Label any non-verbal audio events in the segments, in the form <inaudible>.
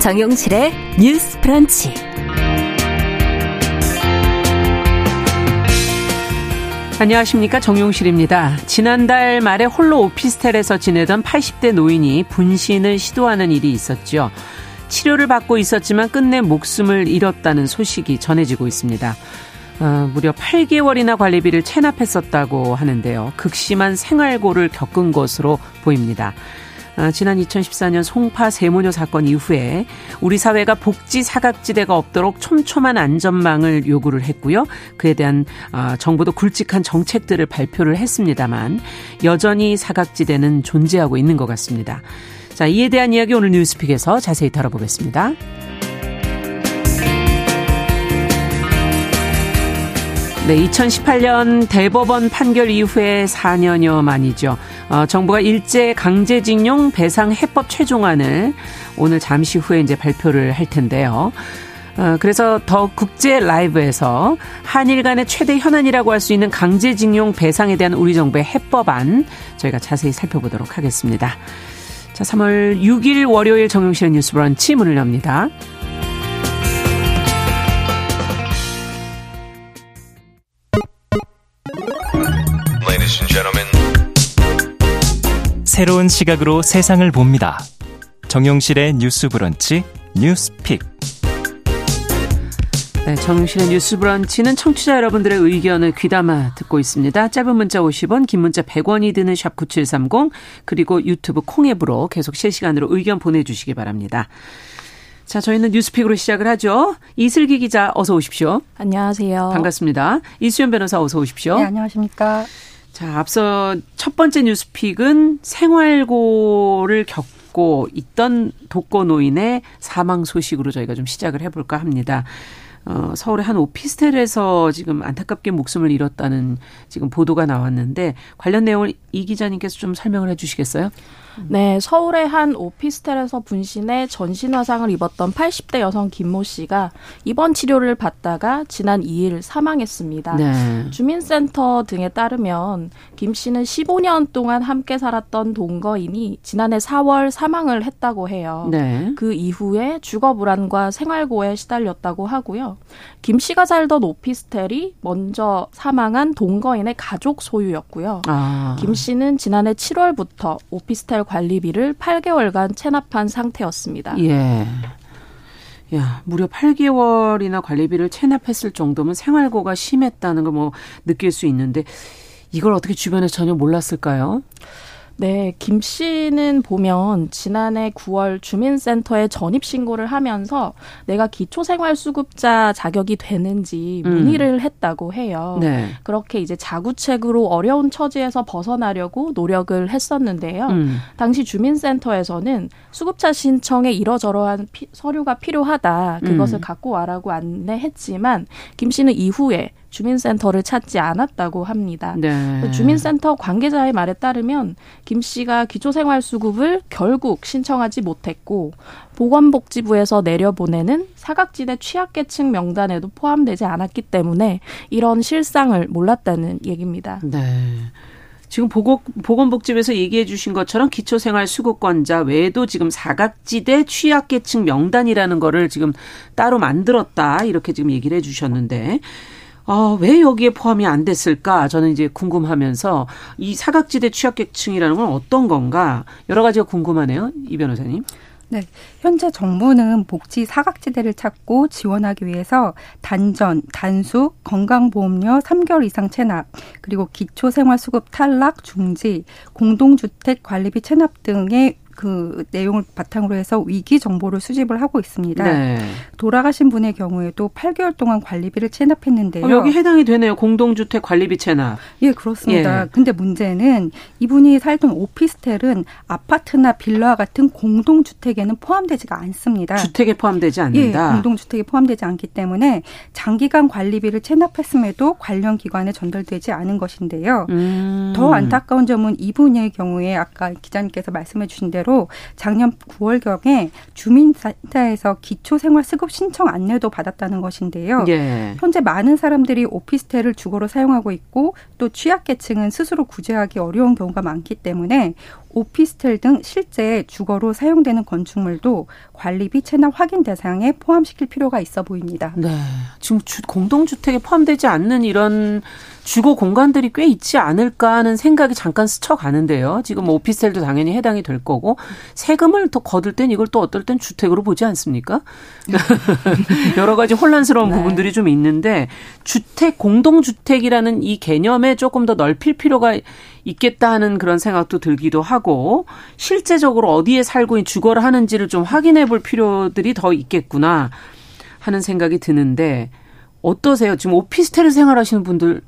정용실의 뉴스 프런치. 안녕하십니까 정용실입니다. 지난달 말에 홀로 오피스텔에서 지내던 80대 노인이 분신을 시도하는 일이 있었죠. 치료를 받고 있었지만 끝내 목숨을 잃었다는 소식이 전해지고 있습니다. 어, 무려 8개월이나 관리비를 체납했었다고 하는데요. 극심한 생활고를 겪은 것으로 보입니다. 어, 지난 2014년 송파 세모녀 사건 이후에 우리 사회가 복지 사각지대가 없도록 촘촘한 안전망을 요구를 했고요. 그에 대한 어, 정부도 굵직한 정책들을 발표를 했습니다만 여전히 사각지대는 존재하고 있는 것 같습니다. 자, 이에 대한 이야기 오늘 뉴스픽에서 자세히 다뤄보겠습니다. 네, 2018년 대법원 판결 이후에 4년여 만이죠. 어, 정부가 일제 강제징용 배상 해법 최종안을 오늘 잠시 후에 이제 발표를 할 텐데요. 어, 그래서 더 국제 라이브에서 한일 간의 최대 현안이라고 할 수 있는 강제징용 배상에 대한 우리 정부의 해법안 저희가 자세히 살펴보도록 하겠습니다. 자, 3월 6일 월요일 정용실의 뉴스 브런치 문을 엽니다. 새로운 시각으로 세상을 봅니다. 정용실의 뉴스 브런치 뉴스픽. 네, 정실의 뉴스 브런치는 청취자 여러분들의 의견을 귀담아 듣고 있습니다. 짧은 문자 50원, 긴 문자 100원이 드는 샵 9730, 그리고 유튜브 콩앱으로 계속 실시간으로 의견 보내 주시기 바랍니다. 자, 저희는 뉴스픽으로 시작을 하죠. 이슬기 기자 어서 오십시오. 안녕하세요. 반갑습니다. 이수연 변호사 어서 오십시오. 네, 안녕하십니까. 자, 앞서 첫 번째 뉴스픽은 생활고를 겪고 있던 독거 노인의 사망 소식으로 저희가 좀 시작을 해볼까 합니다. 어, 서울의 한 오피스텔에서 지금 안타깝게 목숨을 잃었다는 지금 보도가 나왔는데 관련 내용을 이 기자님께서 좀 설명을 해 주시겠어요? 네, 서울의 한 오피스텔에서 분신해 전신 화상을 입었던 80대 여성 김모 씨가 입원 치료를 받다가 지난 2일 사망했습니다. 네. 주민센터 등에 따르면 김 씨는 15년 동안 함께 살았던 동거인이 지난해 4월 사망을 했다고 해요. 네. 그 이후에 주거 불안과 생활고에 시달렸다고 하고요. 김 씨가 살던 오피스텔이 먼저 사망한 동거인의 가족 소유였고요. 아. 김 씨는 지난해 7월부터 오피스텔 관리비를 8개월간 체납한 상태였습니다. 예. 야, 무려 8개월이나 관리비를 체납했을 정도면 생활고가 심했다는 걸 뭐 느낄 수 있는데 이걸 어떻게 주변에서 전혀 몰랐을까요? 네, 김 씨는 보면 지난해 9월 주민센터에 전입 신고를 하면서 내가 기초생활수급자 자격이 되는지 음. 문의를 음. 했다고 해요. 네. 그렇게 이제 자구책으로 어려운 처지에서 벗어나려고 노력을 했었는데요. 음. 당시 주민센터에서는 수급자 신청에 이러저러한 피, 서류가 필요하다. 그것을 음. 갖고 와라고 안내했지만 김 씨는 이후에 주민센터를 찾지 않았다고 합니다. 네. 주민센터 관계자의 말에 따르면 김 씨가 기초생활수급을 결국 신청하지 못했고 보건복지부에서 내려보내는 사각지대 취약계층 명단에도 포함되지 않았기 때문에 이런 실상을 몰랐다는 얘기입니다. 네. 지금 보건, 보건복지부에서 얘기해 주신 것처럼 기초생활수급권자 외에도 지금 사각지대 취약계층 명단이라는 거를 지금 따로 만들었다. 이렇게 지금 얘기를 해 주셨는데 아, 왜 여기에 포함이 안 됐을까? 저는 이제 궁금하면서 이 사각지대 취약계층이라는 건 어떤 건가? 여러 가지가 궁금하네요. 이 변호사님. 네. 현재 정부는 복지 사각지대를 찾고 지원하기 위해서 단전, 단수, 건강보험료 3개월 이상 체납, 그리고 기초생활수급 탈락, 중지, 공동주택 관리비 체납 등의 그 내용을 바탕으로 해서 위기 정보를 수집을 하고 있습니다. 네. 돌아가신 분의 경우에도 8개월 동안 관리비를 체납했는데요. 어, 여기 해당이 되네요. 공동주택 관리비 체납. 예, 그렇습니다. 예. 근데 문제는 이분이 살던 오피스텔은 아파트나 빌라 같은 공동주택에는 포함되지가 않습니다. 주택에 포함되지 않는다. 예, 공동주택에 포함되지 않기 때문에 장기간 관리비를 체납했음에도 관련 기관에 전달되지 않은 것인데요. 음. 더 안타까운 점은 이분의 경우에 아까 기자님께서 말씀해 주신 대로 대로 작년 9월경에 주민센터에서 기초생활 수급 신청 안내도 받았다는 것인데요. 예. 현재 많은 사람들이 오피스텔을 주거로 사용하고 있고 또 취약계층은 스스로 구제하기 어려운 경우가 많기 때문에 오피스텔 등 실제 주거로 사용되는 건축물도 관리비 체납 확인 대상에 포함시킬 필요가 있어 보입니다. 네. 지금 주, 공동주택에 포함되지 않는 이런 주거 공간들이 꽤 있지 않을까 하는 생각이 잠깐 스쳐가는데요. 지금 뭐 오피스텔도 당연히 해당이 될 거고 세금을 더 거둘 땐 이걸 또 어떨 땐 주택으로 보지 않습니까? <laughs> 여러 가지 혼란스러운 네. 부분들이 좀 있는데 주택 공동주택이라는 이 개념에 조금 더 넓힐 필요가 있겠다 하는 그런 생각도 들기도 하고 실제적으로 어디에 살고 주거를 하는지를 좀 확인해 볼 필요들이 더 있겠구나 하는 생각이 드는데 어떠세요? 지금 오피스텔을 생활하시는 분들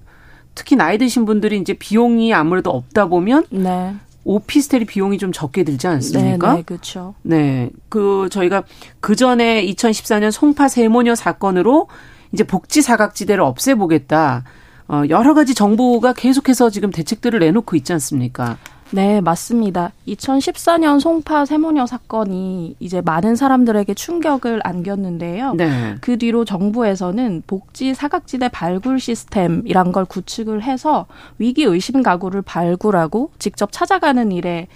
특히 나이 드신 분들이 이제 비용이 아무래도 없다 보면 네. 오피스텔이 비용이 좀 적게 들지 않습니까? 네, 네 그렇죠. 네. 그 저희가 그 전에 2014년 송파 세모녀 사건으로 이제 복지 사각지대를 없애 보겠다. 어 여러 가지 정부가 계속해서 지금 대책들을 내놓고 있지 않습니까? 네, 맞습니다. 2014년 송파 세모녀 사건이 이제 많은 사람들에게 충격을 안겼는데요. 네. 그 뒤로 정부에서는 복지 사각지대 발굴 시스템이란 걸 구축을 해서 위기 의심 가구를 발굴하고 직접 찾아가는 일에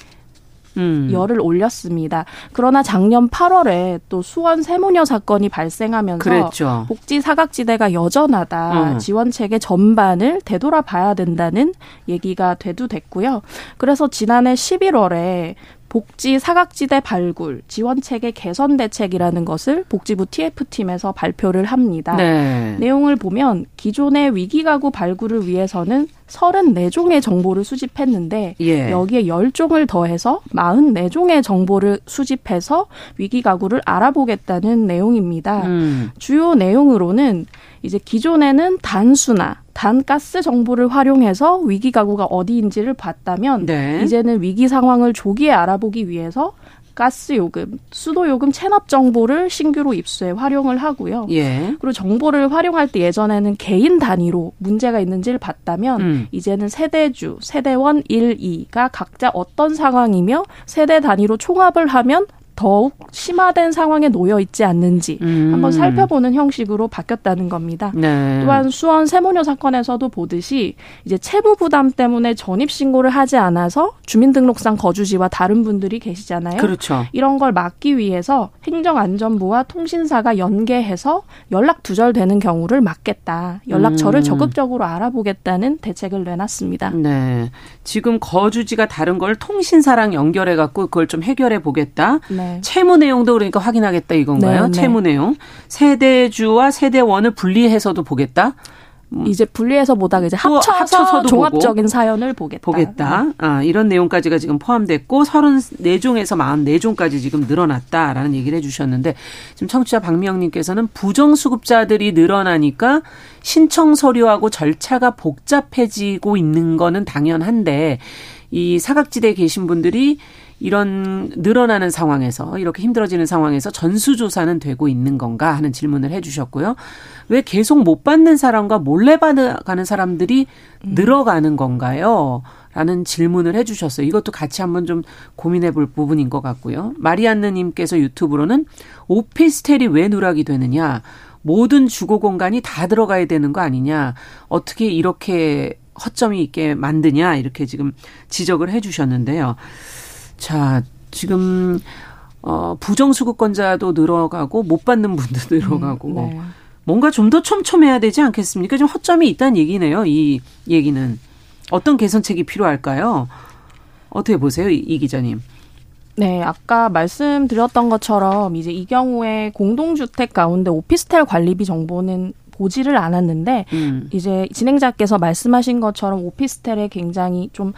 음. 열을 올렸습니다. 그러나 작년 8월에 또 수원 세모녀 사건이 발생하면서 그랬죠. 복지 사각지대가 여전하다. 음. 지원 체계 전반을 되돌아봐야 된다는 얘기가 되도 됐고요. 그래서 지난해 11월에 복지 사각지대 발굴 지원 체계 개선 대책이라는 것을 복지부 TF팀에서 발표를 합니다. 네. 내용을 보면 기존의 위기 가구 발굴을 위해서는 34종의 정보를 수집했는데 예. 여기에 10종을 더해서 44종의 정보를 수집해서 위기 가구를 알아보겠다는 내용입니다. 음. 주요 내용으로는 이제 기존에는 단수나 단가스 정보를 활용해서 위기 가구가 어디인지를 봤다면 네. 이제는 위기 상황을 조기에 알아보기 위해서 가스 요금, 수도 요금 체납 정보를 신규로 입수해 활용을 하고요. 예. 그리고 정보를 활용할 때 예전에는 개인 단위로 문제가 있는지를 봤다면 음. 이제는 세대주, 세대원 1, 2가 각자 어떤 상황이며 세대 단위로 총합을 하면 더욱 심화된 상황에 놓여 있지 않는지 음. 한번 살펴보는 형식으로 바뀌었다는 겁니다. 네. 또한 수원 세모녀 사건에서도 보듯이 이제 채무 부담 때문에 전입 신고를 하지 않아서 주민등록상 거주지와 다른 분들이 계시잖아요. 그렇죠. 이런 걸 막기 위해서 행정안전부와 통신사가 연계해서 연락 두절되는 경우를 막겠다. 연락처를 음. 적극적으로 알아보겠다는 대책을 내놨습니다. 네. 지금 거주지가 다른 걸 통신사랑 연결해 갖고 그걸 좀 해결해 보겠다. 네. 네. 채무 내용도 그러니까 확인하겠다 이건가요? 네, 네. 채무 내용. 세대주와 세대원을 분리해서도 보겠다. 음. 이제 분리해서 보다가 이제 합쳐서 합쳐서도 종합적인 보고, 사연을 보겠다. 보겠다. 아, 이런 내용까지가 지금 포함됐고 34종에서 44종까지 지금 늘어났다라는 얘기를 해 주셨는데 지금 청취자 박미영님께서는 부정수급자들이 늘어나니까 신청 서류하고 절차가 복잡해지고 있는 거는 당연한데 이 사각지대에 계신 분들이 이런 늘어나는 상황에서 이렇게 힘들어지는 상황에서 전수조사는 되고 있는 건가 하는 질문을 해주셨고요. 왜 계속 못 받는 사람과 몰래 받아가는 사람들이 음. 늘어가는 건가요? 라는 질문을 해주셨어요. 이것도 같이 한번 좀 고민해 볼 부분인 것 같고요. 마리안느님께서 유튜브로는 오피스텔이 왜 누락이 되느냐? 모든 주거 공간이 다 들어가야 되는 거 아니냐? 어떻게 이렇게 허점이 있게 만드냐? 이렇게 지금 지적을 해 주셨는데요. 자, 지금 어 부정수급권자도 늘어가고 못 받는 분도 <laughs> 늘어가고 음, 네. 뭔가 좀 더 촘촘해야 되지 않겠습니까? 좀 허점이 있다는 얘기네요. 이 얘기는 어떤 개선책이 필요할까요? 어떻게 보세요, 이, 이 기자님? 네, 아까 말씀드렸던 것처럼 이제 이 경우에 공동주택 가운데 오피스텔 관리비 정보는 보지를 않았는데 음. 이제 진행자께서 말씀하신 것처럼 오피스텔에 굉장히 좀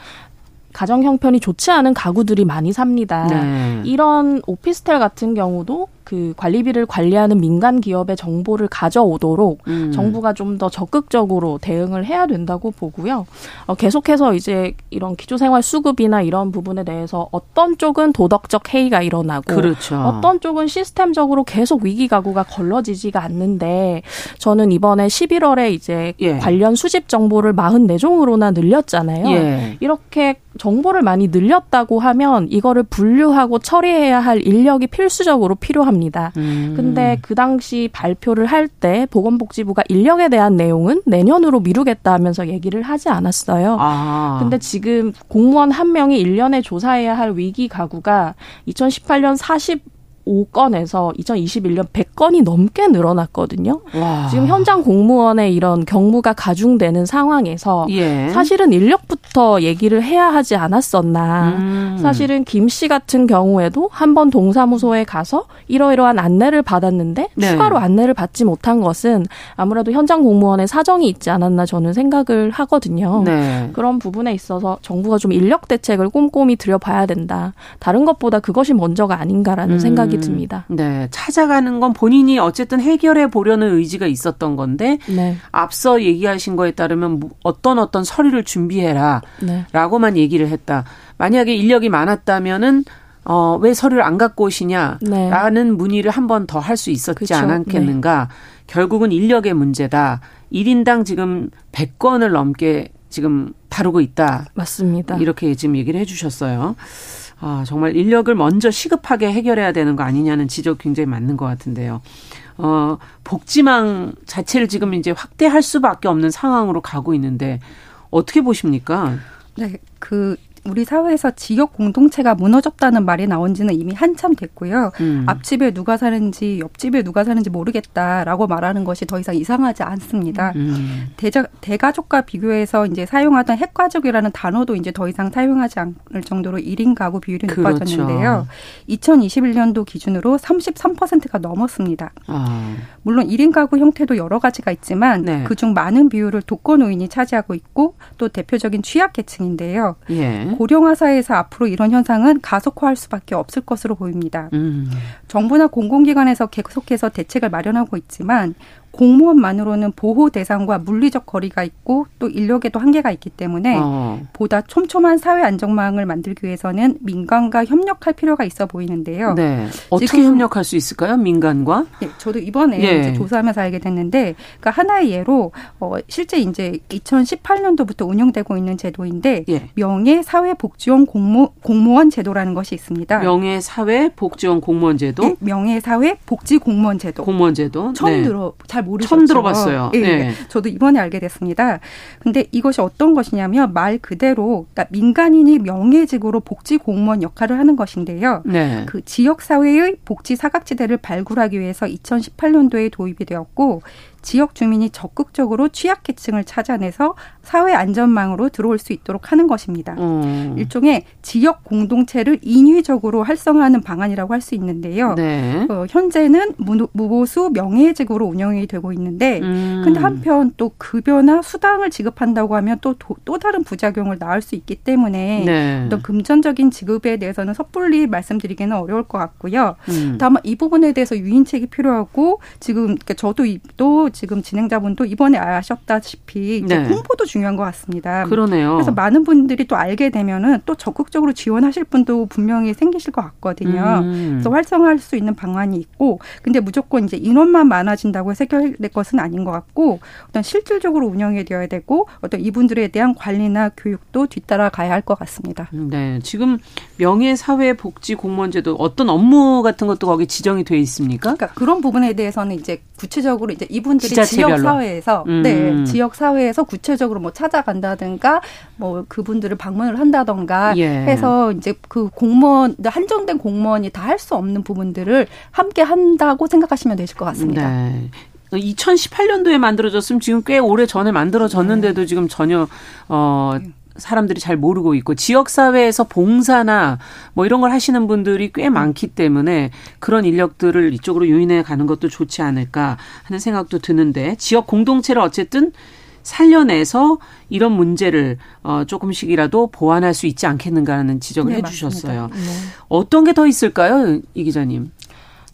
가정 형편이 좋지 않은 가구들이 많이 삽니다. 네. 이런 오피스텔 같은 경우도 그 관리비를 관리하는 민간 기업의 정보를 가져오도록 음. 정부가 좀 더 적극적으로 대응을 해야 된다고 보고요. 어, 계속해서 이제 이런 기초생활 수급이나 이런 부분에 대해서 어떤 쪽은 도덕적 해이가 일어나고 그렇죠. 어떤 쪽은 시스템적으로 계속 위기 가구가 걸러지지가 않는데 저는 이번에 11월에 이제 예. 관련 수집 정보를 44종으로나 늘렸잖아요. 예. 이렇게 정보를 많이 늘렸다고 하면 이거를 분류하고 처리해야 할 인력이 필수적으로 필요합니다. 음. 근데 그 당시 발표를 할 때 보건복지부가 인력에 대한 내용은 내년으로 미루겠다 하면서 얘기를 하지 않았어요. 아. 근데 지금 공무원 한 명이 1년에 조사해야 할 위기 가구가 2018년 40 5건에서 2021년 100건이 넘게 늘어났거든요. 와. 지금 현장 공무원의 이런 경무가 가중되는 상황에서 예. 사실은 인력부터 얘기를 해야 하지 않았었나. 음. 사실은 김 씨 같은 경우에도 한 번 동사무소에 가서 이러이러한 안내를 받았는데 네. 추가로 안내를 받지 못한 것은 아무래도 현장 공무원의 사정이 있지 않았나 저는 생각을 하거든요. 네. 그런 부분에 있어서 정부가 좀 인력 대책을 꼼꼼히 들여봐야 된다. 다른 것보다 그것이 먼저가 아닌가라는 음. 생각이 생각이 듭니다. 네. 찾아가는 건 본인이 어쨌든 해결해 보려는 의지가 있었던 건데 네. 앞서 얘기하신 거에 따르면 뭐 어떤 어떤 서류를 준비해라 네. 라고만 얘기를 했다. 만약에 인력이 많았다면은 어, 왜 서류를 안 갖고 오시냐? 네. 라는 문의를 한 번 더 할 수 있었지 그쵸. 않았겠는가? 네. 결국은 인력의 문제다. 1인당 지금 100건을 넘게 지금 다루고 있다. 맞습니다. 이렇게 지금 얘기를 해 주셨어요. 아, 정말 인력을 먼저 시급하게 해결해야 되는 거 아니냐는 지적 굉장히 맞는 것 같은데요. 어, 복지망 자체를 지금 이제 확대할 수밖에 없는 상황으로 가고 있는데 어떻게 보십니까? 네, 그 우리 사회에서 지역 공동체가 무너졌다는 말이 나온 지는 이미 한참 됐고요. 음. 앞집에 누가 사는지 옆집에 누가 사는지 모르겠다라고 말하는 것이 더 이상 이상하지 않습니다. 음. 대자, 대가족과 비교해서 이제 사용하던 핵가족이라는 단어도 이제 더 이상 사용하지 않을 정도로 1인 가구 비율이 그렇죠. 높아졌는데요. 2021년도 기준으로 33%가 넘었습니다. 아. 물론 1인 가구 형태도 여러 가지가 있지만 네. 그중 많은 비율을 독거노인이 차지하고 있고 또 대표적인 취약계층인데요. 예. 고령화 사회에서 앞으로 이런 현상은 가속화할 수밖에 없을 것으로 보입니다. 음. 정부나 공공기관에서 계속해서 대책을 마련하고 있지만 공무원만으로는 보호 대상과 물리적 거리가 있고 또 인력에도 한계가 있기 때문에 어. 보다 촘촘한 사회 안정망을 만들기 위해서는 민간과 협력할 필요가 있어 보이는데요. 네. 어떻게 협력할 수 있을까요? 민간과? 네, 저도 이번에 예. 이제 조사하면서 알게 됐는데, 그러니까 하나의 예로 어, 실제 이제 2018년도부터 운영되고 있는 제도인데 예. 명예 사회 복지원 공모 공무원 제도라는 것이 있습니다. 명예 사회 복지원 공무원 제도? 네, 명예 사회 복지 공무원 제도. 공무원 제도. 처음 네. 들어 잘 모르셨죠. 처음 들어봤어요. 예, 네. 저도 이번에 알게 됐습니다. 근데 이것이 어떤 것이냐면 말 그대로 그러니까 민간인이 명예직으로 복지 공무원 역할을 하는 것인데요. 네. 그 지역 사회의 복지 사각지대를 발굴하기 위해서 2018년도에 도입이 되었고 지역 주민이 적극적으로 취약계층을 찾아내서 사회 안전망으로 들어올 수 있도록 하는 것입니다. 음. 일종의 지역 공동체를 인위적으로 활성화하는 방안이라고 할 수 있는데요. 네. 어, 현재는 무 보수 명예직으로 운영이 되고 있는데, 음. 근데 한편 또 급여나 수당을 지급한다고 하면 또 또 다른 부작용을 낳을 수 있기 때문에 네. 어떤 금전적인 지급에 대해서는 섣불리 말씀드리기는 어려울 것 같고요. 음. 다만 이 부분에 대해서 유인책이 필요하고 지금 그러니까 저도 또 지금 진행자분도 이번에 아셨다시피 이제 네. 홍보도 중요한 것 같습니다. 그러네요. 그래서 많은 분들이 또 알게 되면은 또 적극적으로 지원하실 분도 분명히 생기실 것 같거든요. 음. 그래서 활성화할 수 있는 방안이 있고, 근데 무조건 이제 인원만 많아진다고 해결될 것은 아닌 것 같고, 어떤 실질적으로 운영이 되어야 되고, 어떤 이분들에 대한 관리나 교육도 뒤따라 가야 할 것 같습니다. 네, 지금 명예사회복지공무원제도 어떤 업무 같은 것도 거기 지정이 돼 있습니까? 그러니까 그런 부분에 대해서는 이제 구체적으로 이제 이분들이 지역 사회에서 음. 네 지역 사회에서 구체적으로 뭐 찾아간다든가 뭐 그분들을 방문을 한다던가 예. 해서 이제 그 공무원 한정된 공무원이 다 할 수 없는 부분들을 함께 한다고 생각하시면 되실 것 같습니다. 네. 2018년도에 만들어졌으면 지금 꽤 오래 전에 만들어졌는데도 네. 지금 전혀 어 사람들이 잘 모르고 있고 지역 사회에서 봉사나 뭐 이런 걸 하시는 분들이 꽤 많기 때문에 그런 인력들을 이쪽으로 유인해 가는 것도 좋지 않을까 하는 생각도 드는데 지역 공동체를 어쨌든 살려내서 이런 문제를 어 조금씩이라도 보완할 수 있지 않겠는가 하는 지적을 네, 해주셨어요. 네. 어떤 게 더 있을까요, 이 기자님?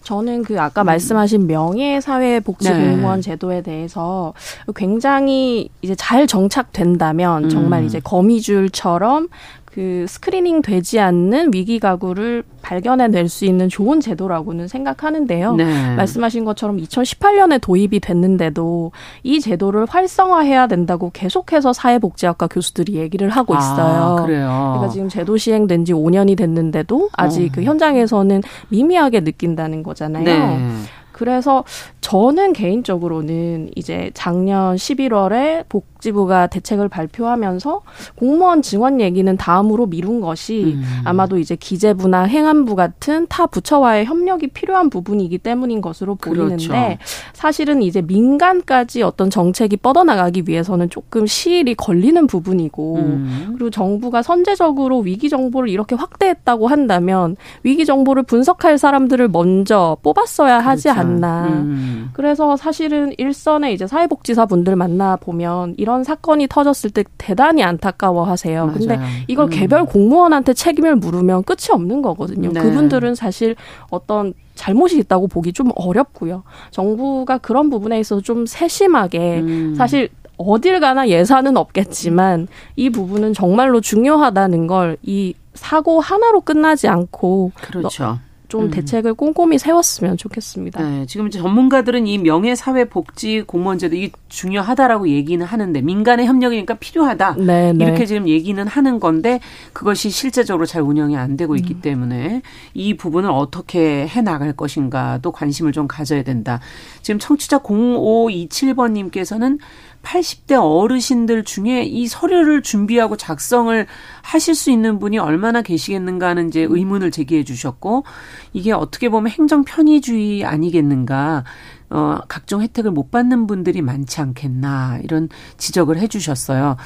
저는 그 아까 음. 말씀하신 명예사회복지공무원 네. 제도에 대해서 굉장히 이제 잘 정착된다면 음. 정말 이제 거미줄처럼 그 스크리닝 되지 않는 위기 가구를 발견해낼 수 있는 좋은 제도라고는 생각하는데요. 네. 말씀하신 것처럼 2018년에 도입이 됐는데도 이 제도를 활성화해야 된다고 계속해서 사회복지학과 교수들이 얘기를 하고 있어요. 아, 그래요. 그러니까 지금 제도 시행된 지 5년이 됐는데도 아직 어. 그 현장에서는 미미하게 느낀다는 거잖아요. 네. 그래서 저는 개인적으로는 이제 작년 11월에 복 지부가 대책을 발표하면서 공무원 증원 얘기는 다음으로 미룬 것이 음. 아마도 이제 기재부나 행안부 같은 타 부처와의 협력이 필요한 부분이기 때문인 것으로 보이는데 그렇죠. 사실은 이제 민간까지 어떤 정책이 뻗어나가기 위해서는 조금 시일이 걸리는 부분이고 음. 그리고 정부가 선제적으로 위기 정보를 이렇게 확대했다고 한다면 위기 정보를 분석할 사람들을 먼저 뽑았어야 하지 그렇죠. 않나. 음. 그래서 사실은 일선에 이제 사회복지사 분들 만나 보면 이런 사건이 터졌을 때 대단히 안타까워하세요. 근데 맞아요. 이걸 음. 개별 공무원한테 책임을 물으면 끝이 없는 거거든요. 네. 그분들은 사실 어떤 잘못이 있다고 보기 좀 어렵고요. 정부가 그런 부분에 있어서 좀 세심하게 음. 사실 어딜 가나 예산은 없겠지만 이 부분은 정말로 중요하다는 걸 이 사고 하나로 끝나지 않고 그렇죠. 좀 음. 대책을 꼼꼼히 세웠으면 좋겠습니다. 네, 지금 이제 전문가들은 이 명예사회복지 공무원제도 이게 중요하다라고 얘기는 하는데 민간의 협력이니까 필요하다. 네, 네. 이렇게 지금 얘기는 하는 건데 그것이 실제적으로 잘 운영이 안 되고 음. 있기 때문에 이 부분을 어떻게 해 나갈 것인가도 관심을 좀 가져야 된다. 지금 청취자 0527번님께서는 80대 어르신들 중에 이 서류를 준비하고 작성을 하실 수 있는 분이 얼마나 계시겠는가 하는 이제 의문을 제기해 주셨고 이게 어떻게 보면 행정 편의주의 아니겠는가 어 각종 혜택을 못 받는 분들이 많지 않겠나 이런 지적을 해 주셨어요.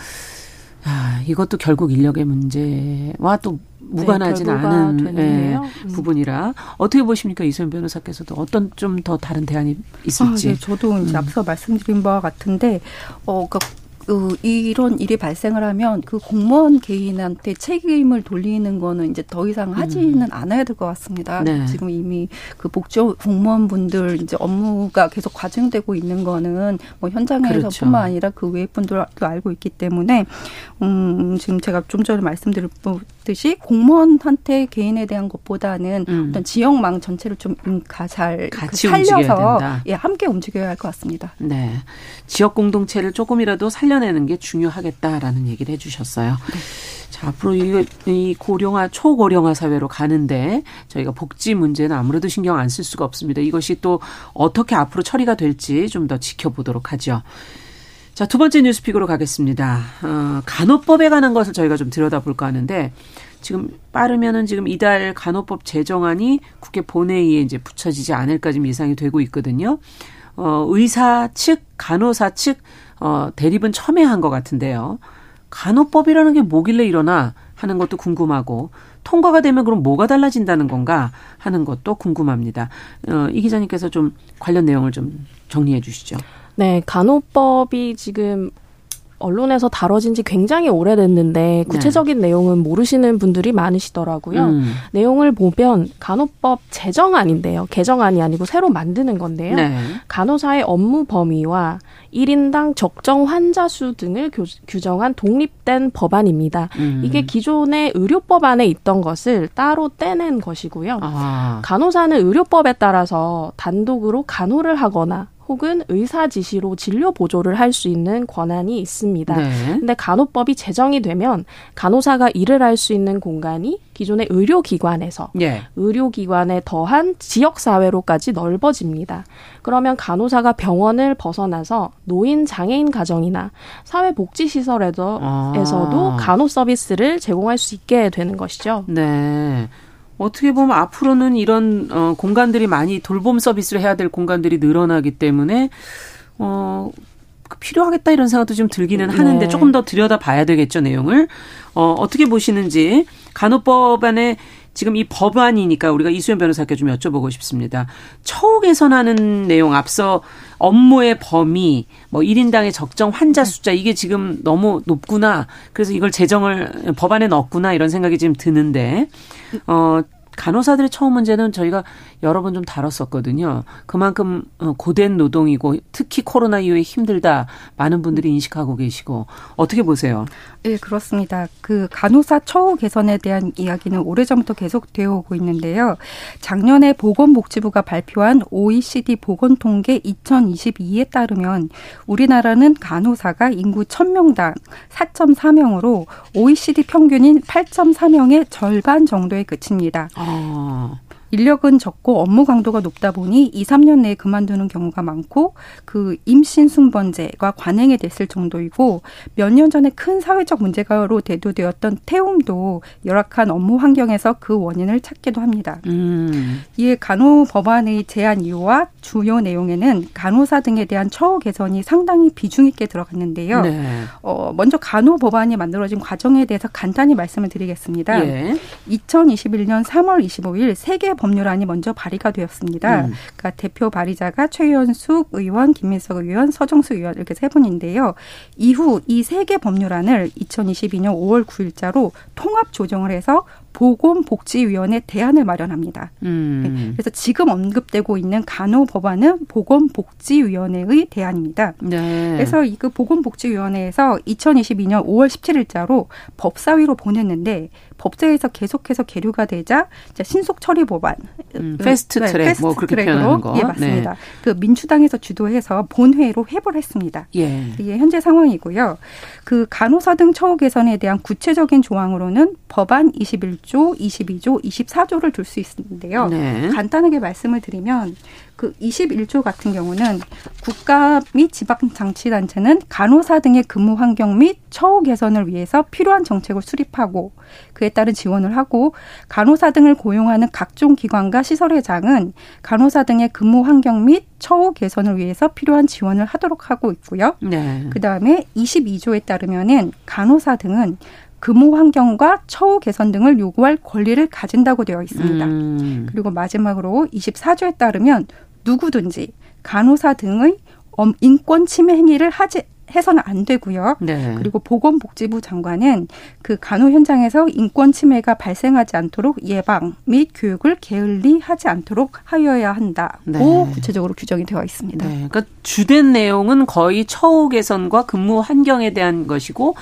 아, 이것도 결국 인력의 문제와 또 무관하진 네, 않은 음. 부분이라 어떻게 보십니까 이소연 변호사께서도 어떤 좀 더 다른 대안이 있을지. 아, 네, 저도 이제 음. 앞서 말씀드린 바와 같은데, 어, 그러니까 그 이런 일이 발생을 하면 그 공무원 개인한테 책임을 돌리는 거는 이제 더 이상 하지는 않아야 될 것 같습니다. 음. 네. 지금 이미 그 복지 공무원분들 이제 업무가 계속 과증되고 있는 거는 뭐 현장에서뿐만 그렇죠. 아니라 그 외의 분들도 알고 있기 때문에 음 지금 제가 좀 전에 말씀드렸듯이 공무원한테 개인에 대한 것보다는 음. 어떤 지역망 전체를 좀잘 같이 그 움직여야 살려서 된다. 예 함께 움직여야 할 것 같습니다. 네. 지역 공동체를 조금이라도 살려 내는 게 중요하겠다라는 얘기를 해주셨어요. 자, 앞으로 이, 이 고령화, 초고령화 사회로 가는데 저희가 복지 문제는 아무래도 신경 안 쓸 수가 없습니다. 이것이 또 어떻게 앞으로 처리가 될지 좀 더 지켜보도록 하죠. 자, 두 번째 뉴스픽으로 가겠습니다. 어, 간호법에 관한 것을 저희가 좀 들여다볼까 하는데 지금 빠르면은 지금 이달 간호법 제정안이 국회 본회의에 이제 붙여지지 않을까 지금 예상이 되고 있거든요. 어, 의사 측, 간호사 측, 어, 대립은 첨예한 것 같은데요. 간호법이라는 게 뭐길래 일어나 하는 것도 궁금하고, 통과가 되면 그럼 뭐가 달라진다는 건가 하는 것도 궁금합니다. 어, 이 기자님께서 좀 관련 내용을 좀 정리해 주시죠. 네, 간호법이 지금 언론에서 다뤄진 지 굉장히 오래됐는데 구체적인 내용은 모르시는 분들이 많으시더라고요. 음. 내용을 보면 간호법 제정안인데요. 개정안이 아니고 새로 만드는 건데요. 네. 간호사의 업무 범위와 1인당 적정 환자 수 등을 교- 규정한 독립된 법안입니다. 음. 이게 기존의 의료법 안에 있던 것을 따로 떼낸 것이고요. 아, 간호사는 의료법에 따라서 단독으로 간호를 하거나 혹은 의사 지시로 진료 보조를 할 수 있는 권한이 있습니다. 네. 근데 간호법이 제정이 되면 간호사가 일을 할 수 있는 공간이 기존의 의료기관에서 예. 의료기관에 더한 지역사회로까지 넓어집니다. 그러면 간호사가 병원을 벗어나서 노인 장애인 가정이나 사회복지시설에서도 아. 간호 서비스를 제공할 수 있게 되는 것이죠. 네. 어떻게 보면 앞으로는 이런 어, 공간들이 많이 돌봄 서비스를 해야 될 공간들이 늘어나기 때문에 어그 필요하겠다 이런 생각도 좀 들기는 하는데 네. 조금 더 들여다 봐야 되겠죠 내용을 어 어떻게 보시는지 간호법 안에 지금 이 법안이니까 우리가 이수연 변호사께 좀 여쭤보고 싶습니다. 처우 개선하는 내용 앞서 업무의 범위 뭐 1인당의 적정 환자 숫자 이게 지금 너무 높구나. 그래서 이걸 제정을 법안에 넣었구나 이런 생각이 지금 드는데 어 간호사들의 처우 문제는 저희가 여러 번 좀 다뤘었거든요. 그만큼 어, 고된 노동이고 특히 코로나 이후에 힘들다 많은 분들이 인식하고 계시고 어떻게 보세요? 네, 그렇습니다. 그 간호사 처우 개선에 대한 이야기는 오래전부터 계속되어 오고 있는데요. 작년에 보건복지부가 발표한 OECD 보건 통계 2022에 따르면 우리나라는 간호사가 인구 1000명당 4.4명으로 OECD 평균인 8.4명의 절반 정도에 그칩니다. 아. 인력은 적고 업무 강도가 높다 보니 2, 3년 내에 그만두는 경우가 많고 그 임신 순번제가 관행이 됐을 정도이고 몇 년 전에 큰 사회적 문제가로 대두되었던 태움도 열악한 업무 환경에서 그 원인을 찾기도 합니다. 음. 이에 간호 법안의 제안 이유와 주요 내용에는 간호사 등에 대한 처우 개선이 상당히 비중 있게 들어갔는데요. 네. 어, 먼저 간호 법안이 만들어진 과정에 대해서 간단히 말씀을 드리겠습니다. 예. 2021년 3월 25일 세계 법률안이 먼저 발의가 되었습니다. 음. 그러니까 대표 발의자가 최현숙 의원, 김민석 의원, 서정수 의원 이렇게 세 분인데요. 이후 이 세 개 법률안을 2022년 5월 9일자로 통합 조정을 해서 보건복지위원회 대안을 마련합니다. 음. 네, 그래서 지금 언급되고 있는 간호 법안은 보건복지위원회의 대안입니다. 네. 그래서 이 그 보건복지위원회에서 2022년 5월 17일자로 법사위로 보냈는데 법제에서 계속해서 계류가 되자 신속 처리 법안, 음, 그, 패스트 트랙, 뭐 그렇게 표현하는 거. 예 맞습니다. 그 민주당에서 주도해서 본회의로 회부를 했습니다. 예. 이게 현재 상황이고요. 그 간호사 등 처우 개선에 대한 구체적인 조항으로는 법안 21조, 22조, 24조를 둘 수 있는데요. 네. 간단하게 말씀을 드리면 그 21조 같은 경우는 국가 및 지방 장치 단체는 간호사 등의 근무 환경 및 처우 개선을 위해서 필요한 정책을 수립하고 그에 따른 지원을 하고 간호사 등을 고용하는 각종 기관과 시설 회장은 간호사 등의 근무 환경 및 처우 개선을 위해서 필요한 지원을 하도록 하고 있고요. 네. 그 다음에 22조에 따르면은 간호사 등은 근무 환경과 처우 개선 등을 요구할 권리를 가진다고 되어 있습니다. 음. 그리고 마지막으로 24조에 따르면 누구든지 간호사 등의 엄- 인권 침해 행위를 하지 해서는 안 되고요. 네. 그리고 보건복지부 장관은 그 간호 현장에서 인권 침해가 발생하지 않도록 예방 및 교육을 게을리 하지 않도록 하여야 한다고 네. 구체적으로 규정이 되어 있습니다. 네. 그러니까 주된 내용은 거의 처우 개선과 근무 환경에 대한 것이고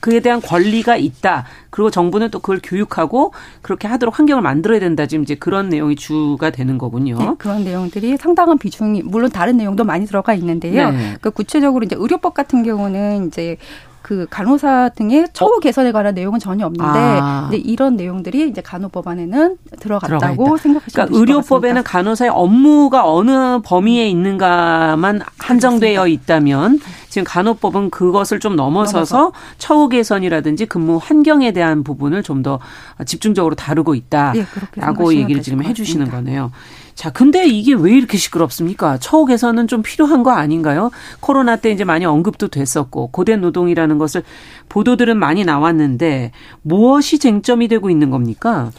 그에 대한 권리가 있다. 그리고 정부는 또 그걸 교육하고 그렇게 하도록 환경을 만들어야 된다. 지금 이제 그런 내용이 주가 되는 거군요. 네, 그런 내용들이 상당한 비중이 물론 다른 내용도 많이 들어가 있는데요. 네. 그 구체적으로 이제 의료법 같은 경우는 이제 그 간호사 등의 처우 개선에 관한 내용은 전혀 없는데 아. 이제 이런 내용들이 이제 간호법안에는 들어갔다고. 생각하시면 그러니까 의료법에는. 간호사의 업무가 어느 범위에 있는가만 한정되어 있다면 지금 간호법은 그것을 좀 넘어서서 처우 개선이라든지 근무 환경에 대한 부분을 좀 더 집중적으로 다루고 있다라고 예, 얘기를 지금 해주시는. 거네요. 자, 근데 이게 왜 이렇게 시끄럽습니까? 처우 개선은 좀 필요한 거 아닌가요? 코로나 때 이제 많이 언급도 됐었고 고된 노동이라는 것을 보도들은 많이 나왔는데 무엇이 쟁점이 되고 있는 겁니까?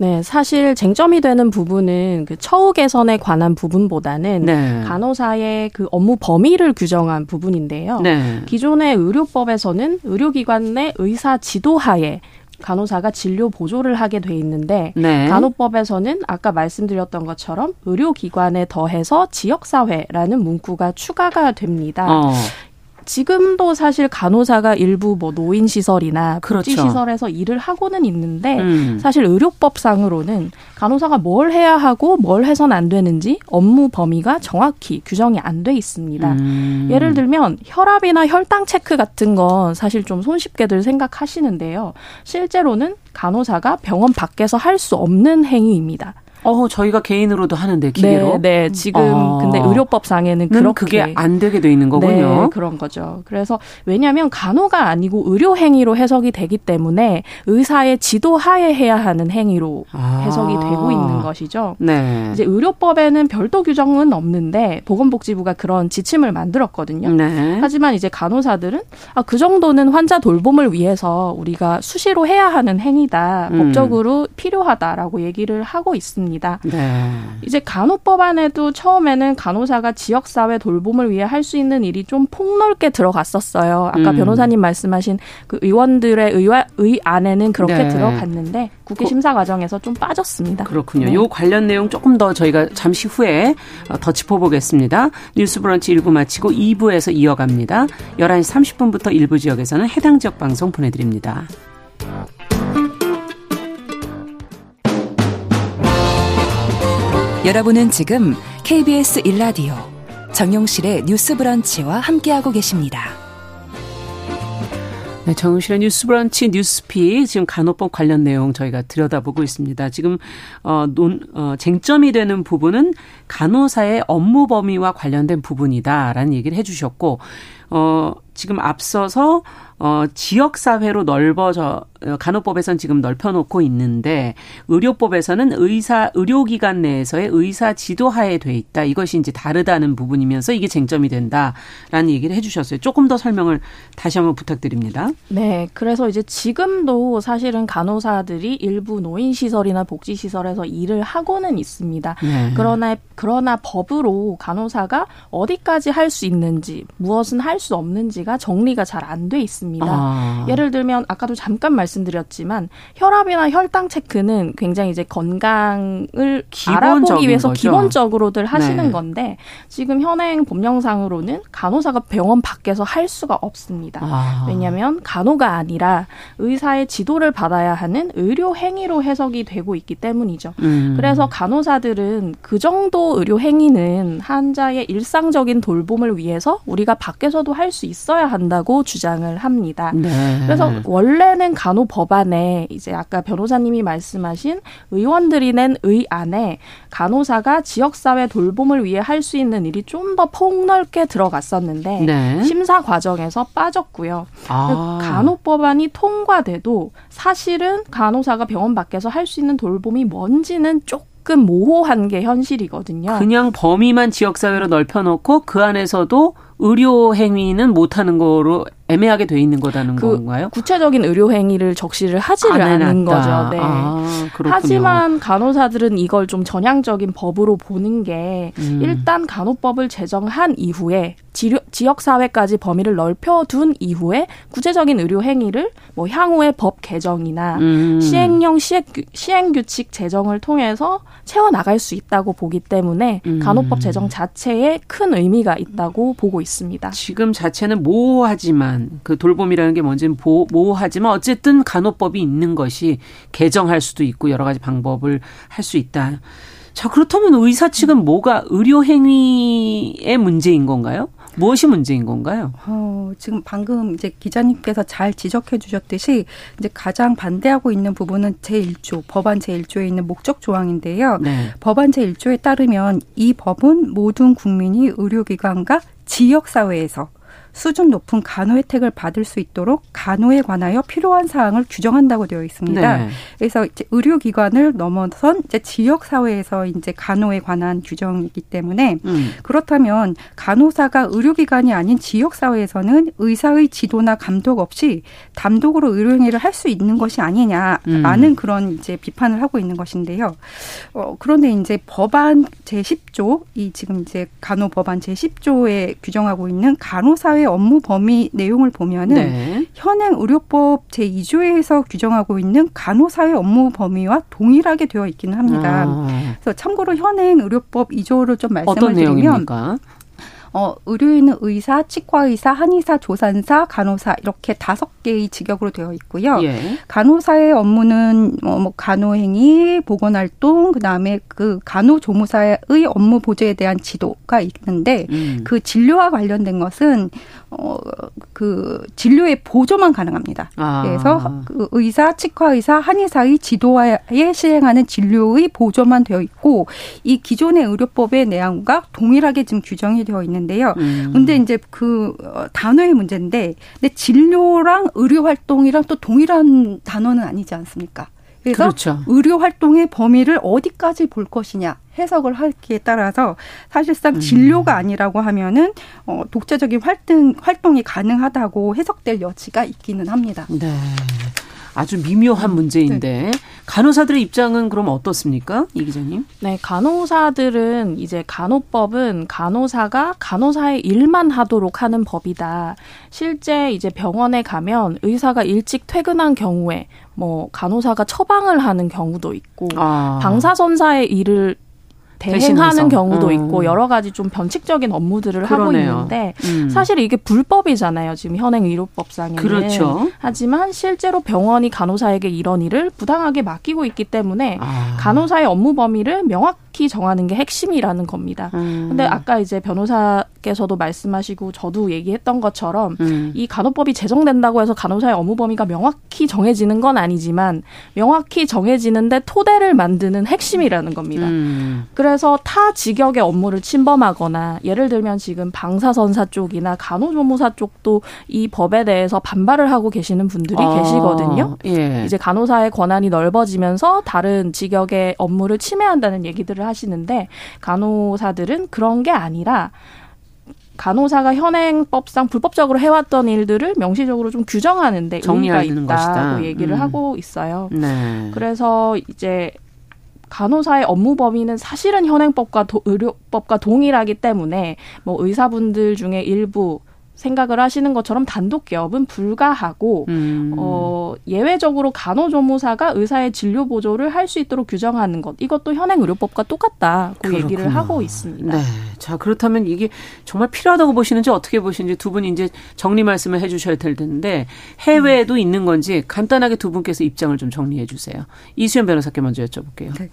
네, 사실 쟁점이 되는 부분은 그 처우 개선에 관한 부분보다는 네. 간호사의 그 업무 범위를 규정한 부분인데요. 네. 기존의 의료법에서는 의료기관 내 의사 지도하에 간호사가 진료 보조를 하게 돼 있는데 네. 간호법에서는 아까 말씀드렸던 것처럼 의료기관에 더해서 지역사회라는 문구가 추가가 됩니다. 어. 지금도 사실 간호사가 일부 뭐 노인 시설이나 복지 그렇죠. 시설에서 일을 하고는 있는데 음. 사실 의료법상으로는 간호사가 뭘 해야 하고 뭘 해선 안 되는지 업무 범위가 정확히 규정이 안 돼 있습니다. 음. 예를 들면 혈압이나 혈당 체크 같은 건 사실 좀 손쉽게들 생각하시는데요. 실제로는 간호사가 병원 밖에서 할 수 없는 행위입니다. 어, 저희가 개인으로도 하는데 기계로. 네, 네. 지금 아. 근데 의료법상에는 는 그렇게 그게 안 되게 돼 있는 거군요. 네, 그런 거죠. 그래서 왜냐하면 간호가 아니고 의료 행위로 해석이 되기 때문에 의사의 지도하에 해야 하는 행위로 아. 해석이 되고 있는 것이죠. 네. 이제 의료법에는 별도 규정은 없는데 보건복지부가 그런 지침을 만들었거든요. 네. 하지만 이제 간호사들은 아, 그 정도는 환자 돌봄을 위해서 우리가 수시로 해야 하는 행위다. 음. 법적으로 필요하다라고 얘기를 하고 있습니다. 있습니다. 네. 이제 간호법안에도 처음에는 간호사가 지역사회 돌봄을 위해 할 수 있는 일이 좀 폭넓게 들어갔었어요. 아까 음. 변호사님 말씀하신 그 의원들의 의와, 의 안에는 그렇게 네. 들어갔는데 국회 심사 과정에서 좀 빠졌습니다. 그렇군요. 네. 요 관련 내용 조금 더 저희가 잠시 후에 어, 더 짚어보겠습니다. 뉴스 브런치 1부 마치고 2부에서 이어갑니다. 11시 30분부터 일부 지역에서는 해당 지역 방송 보내드립니다. 여러분은 지금 KBS 1라디오 정용실의 뉴스 브런치와 함께하고 계십니다. 네, 정용실의 뉴스 브런치 뉴스픽 지금 간호법 관련 내용 저희가 들여다보고 있습니다. 지금 어, 논, 어, 쟁점이 되는 부분은 간호사의 업무 범위와 관련된 부분이다라는 얘기를 해주셨고 어, 지금 앞서서 어, 지역사회로 넓어져, 어, 간호법에서는 지금 넓혀놓고 있는데, 의료법에서는 의사, 의료기관 내에서의 의사 지도하에 돼 있다. 이것이 이제 다르다는 부분이면서 이게 쟁점이 된다라는 얘기를 해주셨어요. 조금 더 설명을 다시 한번 부탁드립니다. 네, 그래서 이제 지금도 사실은 간호사들이 일부 노인시설이나 복지시설에서 일을 하고는 있습니다. 네. 그러나 그러나 법으로 간호사가 어디까지 할 수 있는지 무엇은 할 수 없는지가 정리가 잘 안 돼 있습니다. 아. 예를 들면 아까도 잠깐 말씀드렸지만 혈압이나 혈당 체크는 굉장히 이제 건강을 알아보기 위해서 거죠. 기본적으로들 하시는 네. 건데 지금 현행 법령상으로는 간호사가 병원 밖에서 할 수가 없습니다. 아. 왜냐하면 간호가 아니라 의사의 지도를 받아야 하는 의료 행위로 해석이 되고 있기 때문이죠. 음. 그래서 간호사들은 그 정도 의료 행위는 환자의 일상적인 돌봄을 위해서 우리가 밖에서도 할 수 있어야 한다고 주장을 합니다. 네. 그래서 원래는 간호 법안에 이제 아까 변호사님이 말씀하신 의원들이 낸 의안에 간호사가 지역사회 돌봄을 위해 할 수 있는 일이 좀 더 폭넓게 들어갔었는데 네. 심사 과정에서 빠졌고요. 아. 간호법안이 통과돼도 사실은 간호사가 병원 밖에서 할 수 있는 돌봄이 뭔지는 조금 모호한 게 현실이거든요. 그냥 범위만 지역사회로 넓혀놓고 그 안에서도 의료 행위는 못하는 거로 애매하게 돼 있는 거다는 그 건가요? 구체적인 의료 행위를 적시를 하지를 않은 해놨다. 거죠. 네. 아. 하지만 간호사들은 이걸 좀 전향적인 법으로 보는 게 음. 일단 간호법을 제정한 이후에 지역 사회까지 범위를 넓혀둔 이후에 구체적인 의료 행위를 뭐 향후의 법 개정이나 음. 시행령 시행, 시행 규칙 제정을 통해서 채워 나갈 수 있다고 보기 때문에 음. 간호법 제정 자체에 큰 의미가 있다고 보고 있습니다. 지금 자체는 모호하지만 그 돌봄이라는 게 뭔지는 보- 모호하지만 어쨌든 간호법이 있는 것이 개정할 수도 있고 여러 가지 방법을 할 수 있다. 자 그렇다면 의사 측은 뭐가 의료 행위의 문제인 건가요? 무엇이 문제인 건가요? 어, 지금 방금 이제 기자님께서 잘 지적해 주셨듯이 이제 가장 반대하고 있는 부분은 제1조, 법안 제1조에 있는 목적 조항인데요. 네. 법안 제1조에 따르면 이 법은 모든 국민이 의료기관과 지역사회에서 수준 높은 간호 혜택을 받을 수 있도록 간호에 관하여 필요한 사항을 규정한다고 되어 있습니다. 네. 그래서 이제 의료기관을 넘어선 이제 지역 사회에서 이제 간호에 관한 규정이기 때문에 음. 그렇다면 간호사가 의료기관이 아닌 지역 사회에서는 의사의 지도나 감독 없이 단독으로 의료행위를 할 수 있는 것이 아니냐라는 음. 그런 이제 비판을 하고 있는 것인데요. 어, 그런데 이제 법안 제 10조, 이 지금 이제 간호 법안 제 10조에 규정하고 있는 간호사회 업무 범위 내용을 보면은 네. 현행 의료법 제2조에서 규정하고 있는 간호사회 업무 범위와 동일하게 되어 있기는 합니다. 아, 그래서 참고로 현행 의료법 2조를 좀 말씀을 드리면 내용입니까? 어, 의료인은 의사, 치과의사, 한의사, 조산사, 간호사 이렇게 다섯 개의 직역으로 되어 있고요. 예. 간호사의 업무는 뭐, 뭐 간호행위, 보건활동, 그 다음에 그 간호조무사의 업무 보조에 대한 지도가 있는데 음. 그 진료와 관련된 것은 어, 그 진료의 보조만 가능합니다. 아. 그래서 그 의사, 치과의사, 한의사의 지도하에 시행하는 진료의 보조만 되어 있고 이 기존의 의료법의 내용과 동일하게 지금 규정이 되어 있는 데요. 음. 근데 이제 그 어, 단어의 문제인데 근데 진료랑 의료 활동이랑 또 동일한 단어는 아니지 않습니까? 그래서 그렇죠. 의료 활동의 범위를 어디까지 볼 것이냐 해석을 하기에 따라서 사실상 음. 진료가 아니라고 하면은 어 독자적인 활동 활동이 가능하다고 해석될 여지가 있기는 합니다. 네. 아주 미묘한 문제인데 네. 간호사들의 입장은 그럼 어떻습니까? 이 기자님? 네, 간호사들은 이제 간호법은 간호사가 간호사의 일만 하도록 하는 법이다. 실제 이제 병원에 가면 의사가 일찍 퇴근한 경우에 뭐 간호사가 처방을 하는 경우도 있고 아. 방사선사의 일을 대행하는 경우도 어. 있고 여러 가지 좀 변칙적인 업무들을 그러네요. 하고 있는데 음. 사실 이게 불법이잖아요. 지금 현행 의료법상에는. 그렇죠. 하지만 실제로 병원이 간호사에게 이런 일을 부당하게 맡기고 있기 때문에 아. 간호사의 업무 범위를 명확 히 정하는 게 핵심이라는 겁니다. 음. 근데 아까 이제 변호사께서도 말씀하시고 저도 얘기했던 것처럼 음. 이 간호법이 제정된다고 해서 간호사의 업무 범위가 명확히 정해지는 건 아니지만 명확히 정해지는데 토대를 만드는 핵심이라는 겁니다. 음. 그래서 타 직역의 업무를 침범하거나 예를 들면 지금 방사선사 쪽이나 간호조무사 쪽도 이 법에 대해서 반발을 하고 계시는 분들이 아, 계시거든요. 예. 이제 간호사의 권한이 넓어지면서 다른 직역의 업무를 침해한다는 얘기들을 하시는데 간호사들은 그런 게 아니라 간호사가 현행법상 불법적으로 해왔던 일들을 명시적으로 좀 규정하는데 의미가 있다고 것이다. 얘기를 음. 하고 있어요. 네. 그래서 이제 간호사의 업무 범위는 사실은 현행법과 도, 의료법과 동일하기 때문에 뭐 의사분들 중에 일부 생각을 하시는 것처럼 단독 개업은 불가하고 음. 어 예외적으로 간호조무사가 의사의 진료 보조를 할 수 있도록 규정하는 것 이것도 현행 의료법과 똑같다고 그렇구나. 얘기를 하고 있습니다. 네. 자 그렇다면 이게 정말 필요하다고 보시는지 어떻게 보시는지 두 분이 이제 정리 말씀을 해주셔야 될 텐데 해외에도 음. 있는 건지 간단하게 두 분께서 입장을 좀 정리해 주세요. 이수연 변호사께 먼저 여쭤볼게요. 네.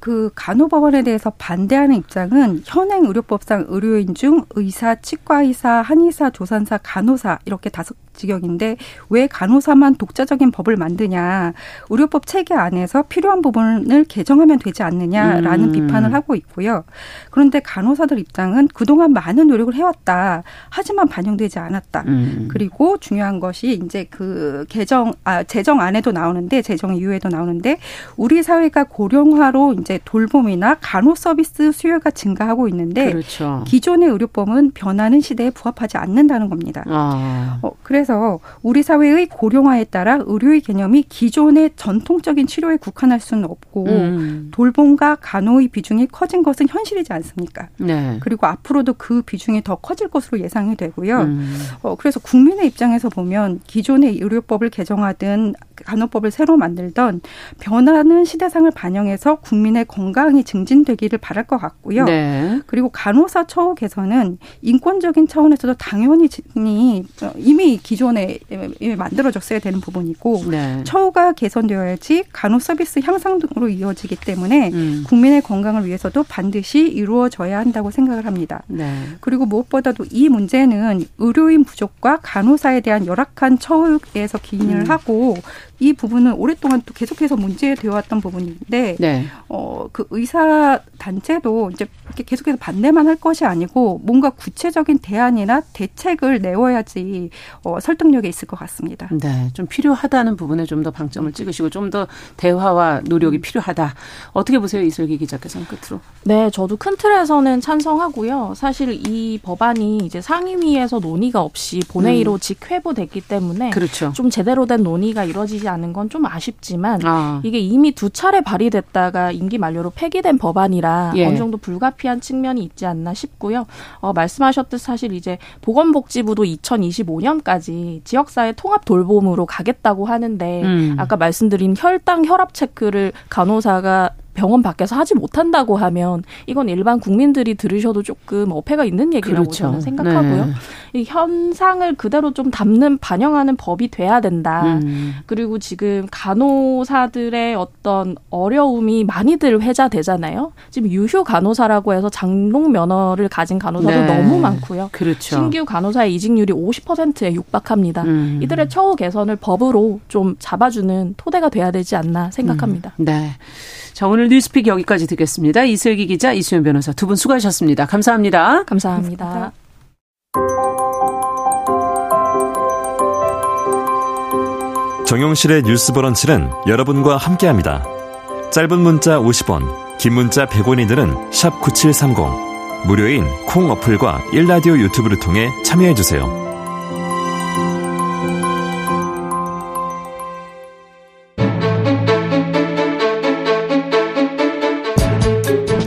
그 간호법원에 대해서 반대하는 입장은 현행 의료법상 의료인 중 의사, 치과의사, 한의사, 조산사, 간호사 이렇게 다섯 직역인데 왜 간호사만 독자적인 법을 만드냐 의료법 체계 안에서 필요한 부분을 개정하면 되지 않느냐라는 음. 비판을 하고 있고요. 그런데 간호사들 입장은 그동안 많은 노력을 해왔다. 하지만 반영되지 않았다. 음. 그리고 중요한 것이 이제 그 개정 아 재정 안에도 나오는데 재정 이후에도 나오는데 우리 사회가 고령화로 이제 돌봄이나 간호 서비스 수요가 증가하고 있는데 그렇죠. 기존의 의료법은 변하는 시대에 부합하지 않는다는 겁니다. 아. 어, 그래서 그래서 우리 사회의 고령화에 따라 의료의 개념이 기존의 전통적인 치료에 국한할 수는 없고 음. 돌봄과 간호의 비중이 커진 것은 현실이지 않습니까? 네. 그리고 앞으로도 그 비중이 더 커질 것으로 예상이 되고요. 음. 어, 그래서 국민의 입장에서 보면 기존의 의료법을 개정하든 간호법을 새로 만들던 변하는 시대상을 반영해서 국민의 건강이 증진되기를 바랄 것 같고요. 네. 그리고 간호사 처우 개선은 인권적인 차원에서도 당연히 이미 기 존에 만들어졌어야 되는 부분이고 네. 처우가 개선되어야지 간호 서비스 향상 등으로 이어지기 때문에 음. 국민의 건강을 위해서도 반드시 이루어져야 한다고 생각을 합니다. 네. 그리고 무엇보다도 이 문제는 의료인 부족과 간호사에 대한 열악한 처우에서 기인을 음. 하고 이 부분은 오랫동안 또 계속해서 문제되어 왔던 부분인데 네. 어그 의사 단체도 이제 이렇게 계속해서 반대만 할 것이 아니고 뭔가 구체적인 대안이나 대책을 내어야지 어 설득력이 있을 것 같습니다. 네, 좀 필요하다는 부분에 좀 더 방점을 찍으시고 좀 더 대화와 노력이 필요하다. 어떻게 보세요, 이슬기 기자께서는 끝으로? 네, 저도 큰 틀에서는 찬성하고요. 사실 이 법안이 이제 상임위에서 논의가 없이 본회의로 음. 직회부됐기 때문에 그렇죠. 좀 제대로 된 논의가 이루어지지 되지 않은 건 좀 아쉽지만 아. 이게 이미 두 차례 발의됐다가 임기 만료로 폐기된 법안이라 예. 어느 정도 불가피한 측면이 있지 않나 싶고요. 어, 말씀하셨듯 사실 이제 보건복지부도 2025년까지 지역사회 통합 돌봄으로 가겠다고 하는데 음. 아까 말씀드린 혈당 혈압 체크를 간호사가 병원 밖에서 하지 못한다고 하면 이건 일반 국민들이 들으셔도 조금 어폐가 있는 얘기라고 그렇죠. 저는 생각하고요. 네. 이 현상을 그대로 좀 담는 반영하는 법이 돼야 된다. 음. 그리고 지금 간호사들의 어떤 어려움이 많이들 회자되잖아요. 지금 유휴 간호사라고 해서 장롱 면허를 가진 간호사도 네. 너무 많고요. 그렇죠. 신규 간호사의 이직률이 50%에 육박합니다. 음. 이들의 처우 개선을 법으로 좀 잡아주는 토대가 돼야 되지 않나 생각합니다. 음. 네. 자, 오늘 뉴스픽 여기까지 듣겠습니다. 이슬기 기자, 이수연 변호사 두 분 수고하셨습니다. 감사합니다. 감사합니다. 감사합니다. 정용실의 뉴스 브런치는 여러분과 함께합니다. 짧은 문자 50원, 긴 문자 100원이들은 9730. 무료인 콩 어플과 일라디오 유튜브를 통해 참여해주세요.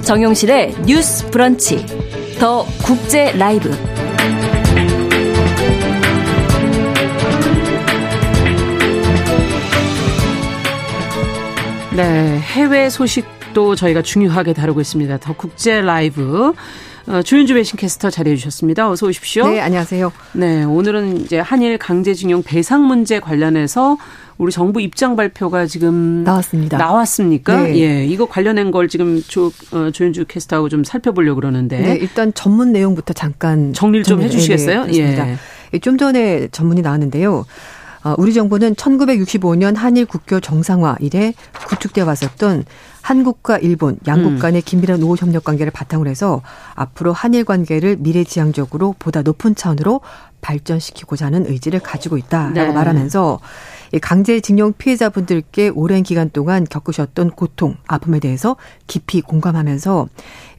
정용실의 뉴스 브런치. 더 국제 라이브. 네, 해외 소식도 저희가 중요하게 다루고 있습니다. 더 국제 라이브. 어, 주윤주 배신캐스터 자리해 주셨습니다. 어서 오십시오. 네, 안녕하세요. 네, 오늘은 이제 한일 강제징용 배상 문제 관련해서 우리 정부 입장 발표가 지금 나왔습니다. 나왔습니까? 네. 예, 이거 관련된 걸 지금 조, 어, 조윤주 캐스터하고 좀 살펴보려고 그러는데. 네, 일단 전문 내용부터 잠깐 정리를 좀 해주시겠어요? 네, 네, 그렇습니다. 예, 좀 전에 전문이 나왔는데요. 어, 우리 정부는 1965년 한일 국교 정상화 이래 구축되어 왔었던 한국과 일본 양국 음. 간의 긴밀한 우호 협력 관계를 바탕으로 해서 앞으로 한일 관계를 미래지향적으로 보다 높은 차원으로 발전시키고자 하는 의지를 가지고 있다라고 네. 말하면서 이 강제징용 피해자분들께 오랜 기간 동안 겪으셨던 고통, 아픔에 대해서 깊이 공감하면서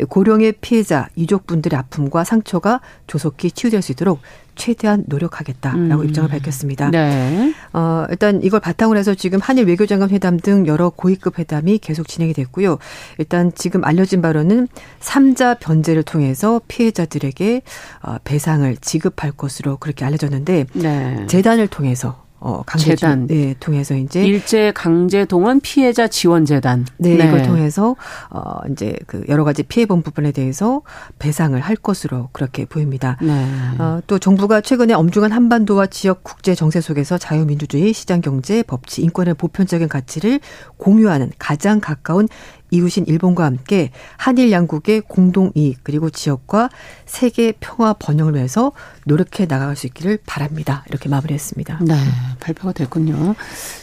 고령의 피해자, 유족분들의 아픔과 상처가 조속히 치유될 수 있도록 최대한 노력하겠다라고 음. 입장을 밝혔습니다. 네. 어, 일단 이걸 바탕으로 해서 지금 한일 외교장관 회담 등 여러 고위급 회담이 계속 진행이 됐고요. 일단 지금 알려진 바로는 삼자 변제를 통해서 피해자들에게 어, 배상을 지급할 것으로 그렇게 알려졌는데 네. 재단을 통해서 어, 강제 재단. 네, 통해서 이제 일제 강제 동원 피해자 지원 재단. 네, 이걸 통해서 어 이제 그 여러 가지 피해 본 부분에 대해서 배상을 할 것으로 그렇게 보입니다. 네. 어, 또 정부가 최근에 엄중한 한반도와 지역 국제 정세 속에서 자유민주주의, 시장 경제, 법치, 인권의 보편적인 가치를 공유하는 가장 가까운 이웃인 일본과 함께 한일 양국의 공동 이익 그리고 지역과 세계 평화 번영을 위해서 노력해 나갈 수 있기를 바랍니다. 이렇게 마무리했습니다. 네, 발표가 됐군요.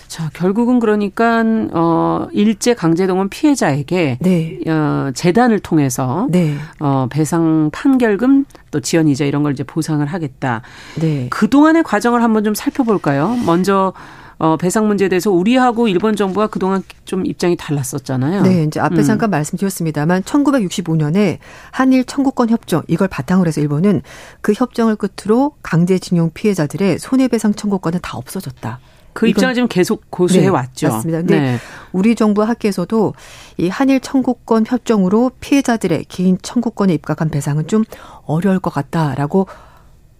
자, 결국은 그러니까 어 일제 강제동원 피해자에게 네. 어 재단을 통해서 네. 어 배상 판결금 또 지연 이자 이런 걸 이제 보상을 하겠다. 네. 그동안의 과정을 한번 좀 살펴볼까요? 먼저 어 배상 문제에 대해서 우리하고 일본 정부가 그동안 좀 입장이 달랐었잖아요. 네, 이제 앞에 음. 잠깐 말씀드렸습니다만 1965년에 한일 청구권 협정 이걸 바탕으로 해서 일본은 그 협정을 끝으로 강제징용 피해자들의 손해배상 청구권은 다 없어졌다. 그 입장을 지금 계속 고수해 네, 왔죠. 맞습니다. 근데 네. 우리 정부 학계에서도 이 한일 청구권 협정으로 피해자들의 개인 청구권에 입각한 배상은 좀 어려울 것 같다라고